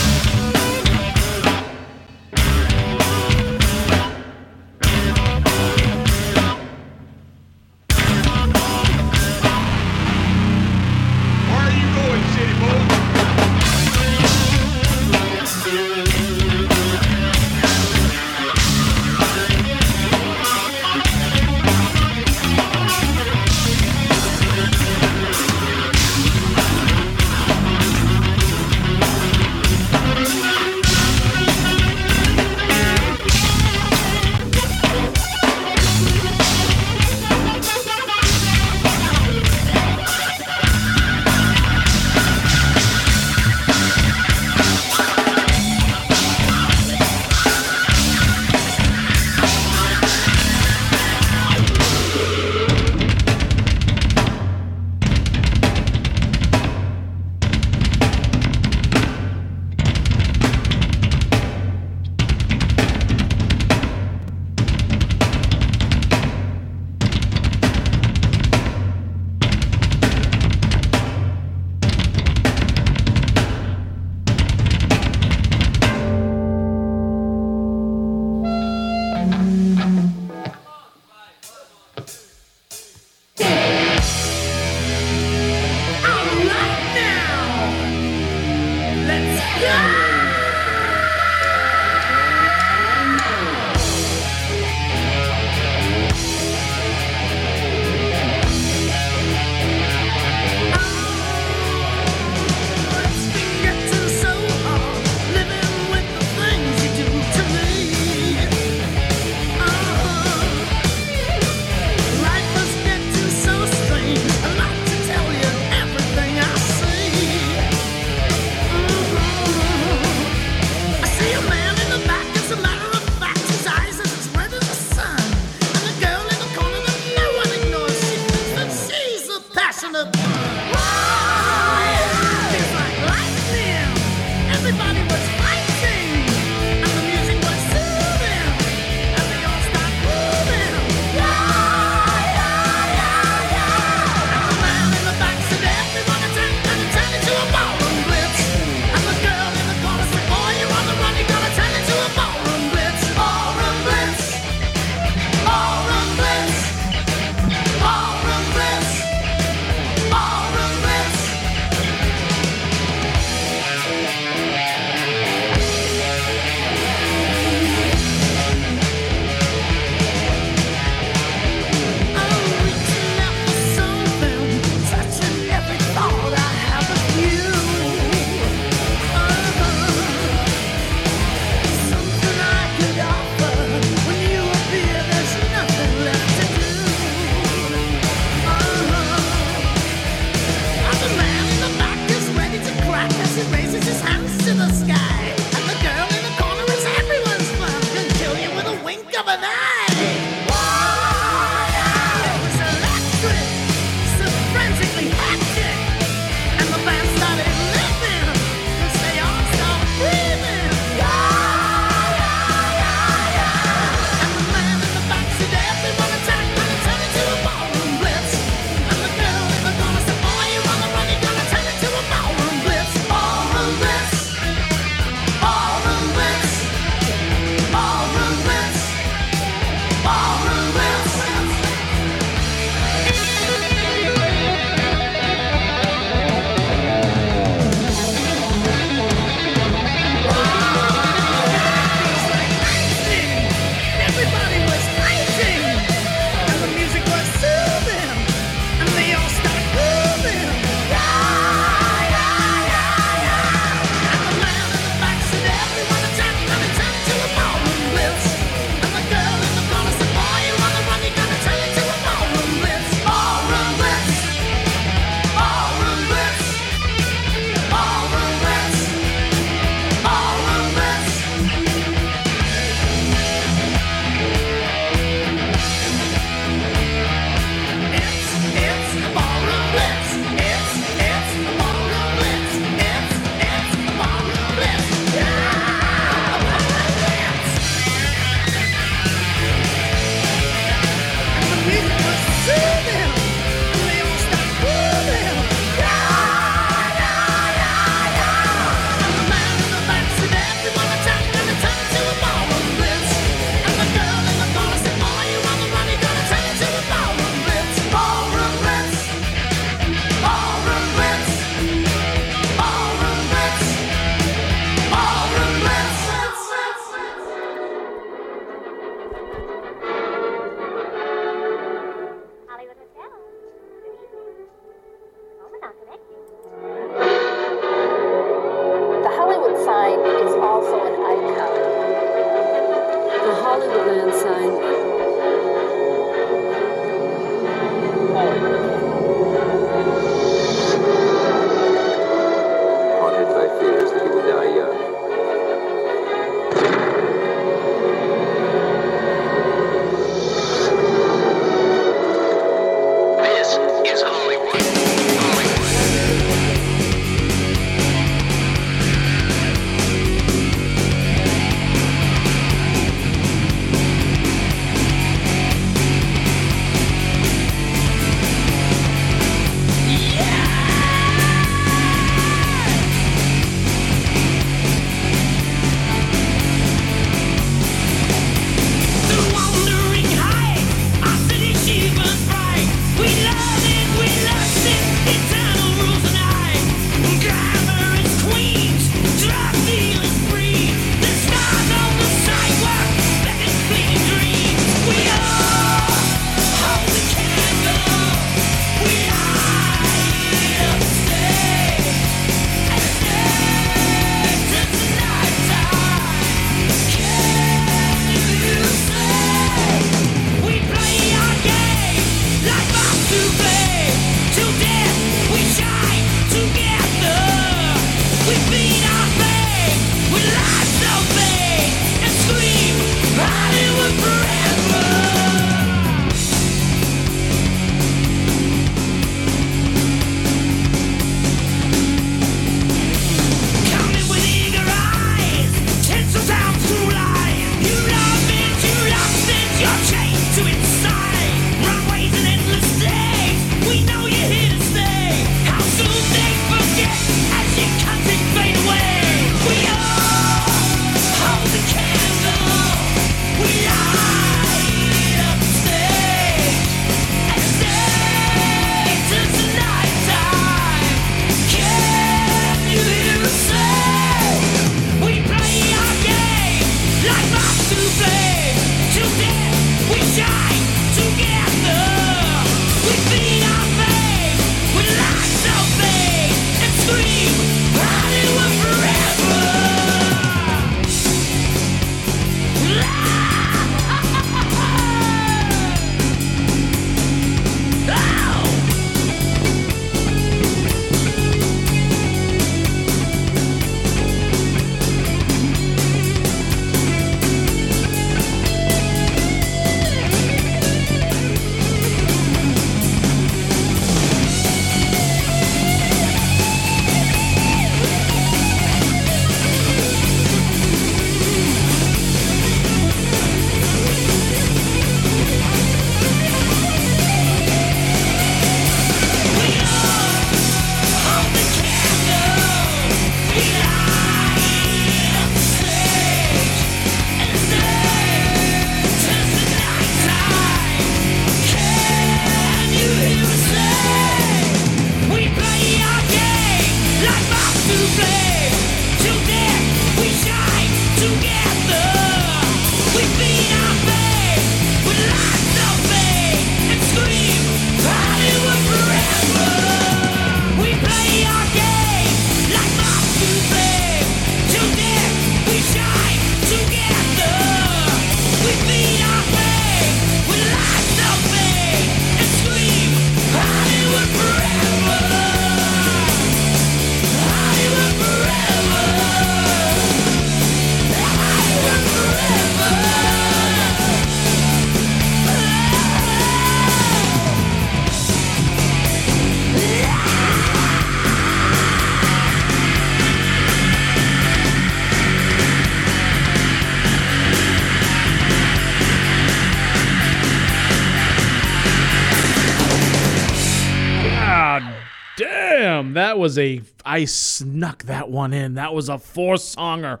Was a. I snuck that one in. That was a four songer.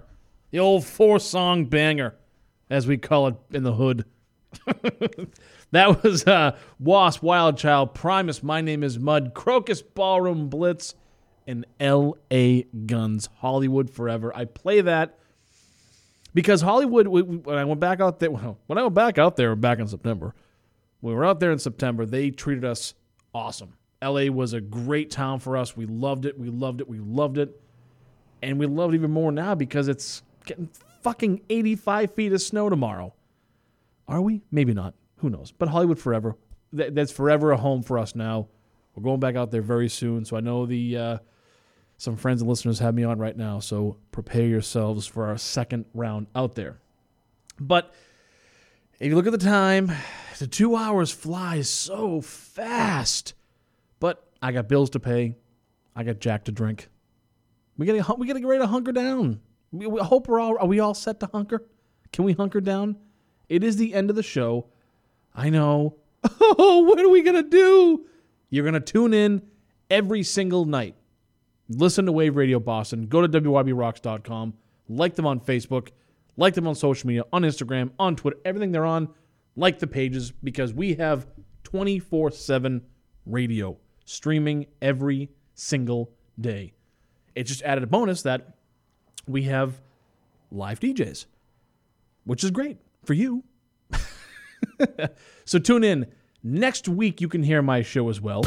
The old four song banger, as we call it in the hood. that was uh, W.A.S.P., Wild Child, Primus, My Name is Mud, Krokus Ballroom Blitz, and L.A. Guns, Hollywood Forever. I play that because Hollywood, when I went back out there, well, when I went back out there back in September, we were out there in September, they treated us awesome. LA was a great town for us. We loved it. We loved it. We loved it. And we love it even more now because it's getting fucking 85 feet of snow tomorrow. Are we? Maybe not. Who knows? But Hollywood Forever, th- that's forever a home for us now. We're going back out there very soon. So I know the uh, some friends and listeners have me on right now. So prepare yourselves for our second round out there. But if you look at the time, the two hours flies so fast. I got bills to pay. I got Jack to drink. We gotta we gotta get ready to hunker down. We, we hope we're all are we all set to hunker? Can we hunker down? It is the end of the show. I know. Oh, what are we gonna do? You're gonna tune in every single night. Listen to Wave Radio Boston. Go to WRBRocks.com. Like them on Facebook. Like them on social media, on Instagram, on Twitter, everything they're on. Like the pages because we have 24 7 radio streaming every single day. It just added a bonus that we have live DJs, which is great for you. so tune in. Next week, you can hear my show as well.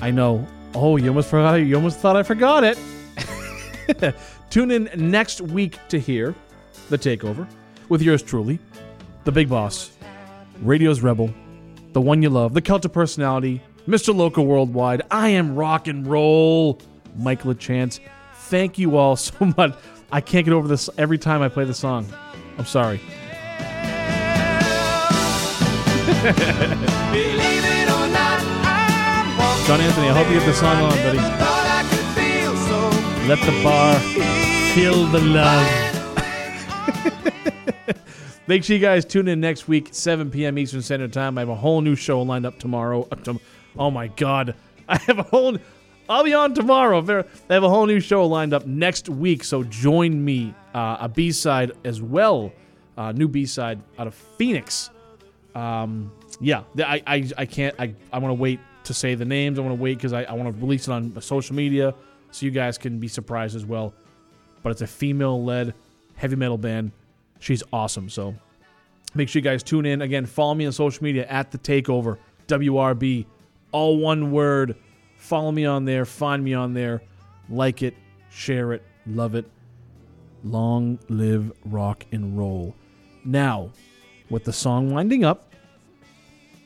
I know. Oh, you almost forgot. You almost thought I forgot it. tune in next week to hear the takeover with yours truly, the big boss, radio's rebel, the one you love, the cult of personality, Mr. Local Worldwide. I am rock and roll, Mike LaChance. Thank you all so much. I can't get over this every time I play the song. I'm sorry. John Anthony, I hope you get the song on, buddy. Let the bar feel the love. Make sure you guys tune in next week, 7 p.m. Eastern Standard Time. I have a whole new show lined up tomorrow. Oh my God. I have a whole. I'll be on tomorrow. I have a whole new show lined up next week, so join me. Uh, a B side as well, uh, new B side out of Phoenix. Um, yeah, I, I, I can't. I, I want to wait to say the names. I want to wait because I, I want to release it on social media so you guys can be surprised as well. But it's a female led heavy metal band. She's awesome. So make sure you guys tune in. Again, follow me on social media at the takeover, WRB, all one word. Follow me on there, find me on there, like it, share it, love it. Long live rock and roll. Now, with the song winding up,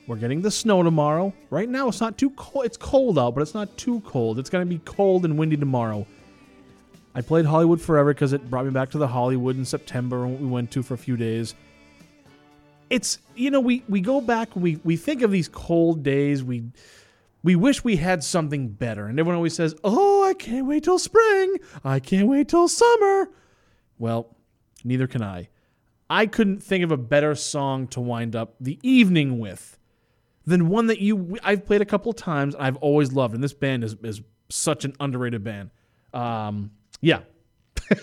we're getting the snow tomorrow. Right now, it's not too cold. It's cold out, but it's not too cold. It's going to be cold and windy tomorrow. I played Hollywood Forever because it brought me back to the Hollywood in September and we went to for a few days. It's you know we we go back we we think of these cold days we we wish we had something better and everyone always says oh I can't wait till spring I can't wait till summer. Well, neither can I. I couldn't think of a better song to wind up the evening with than one that you I've played a couple of times and I've always loved and this band is is such an underrated band. Um, yeah.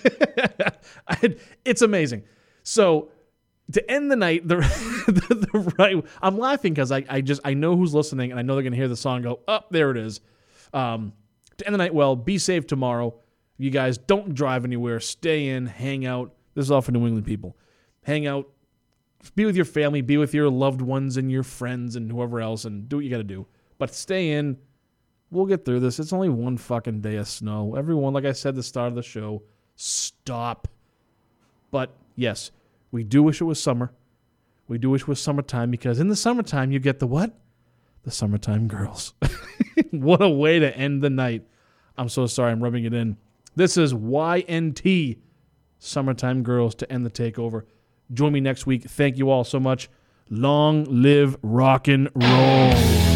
It's amazing. So to end the night, the, the, the right, I'm laughing because I, I just I know who's listening and I know they're gonna hear the song go, up oh, there it is. Um, to end the night well, be safe tomorrow. You guys don't drive anywhere. Stay in, hang out. This is all for New England people. Hang out, be with your family, be with your loved ones and your friends and whoever else, and do what you got to do. But stay in. We'll get through this. It's only one fucking day of snow. Everyone, like I said at the start of the show, stop. But yes, we do wish it was summer. We do wish it was summertime because in the summertime you get the what? The summertime girls. what a way to end the night. I'm so sorry I'm rubbing it in. This is Y&T Summertime Girls to end the takeover. Join me next week. Thank you all so much. Long live rock and roll.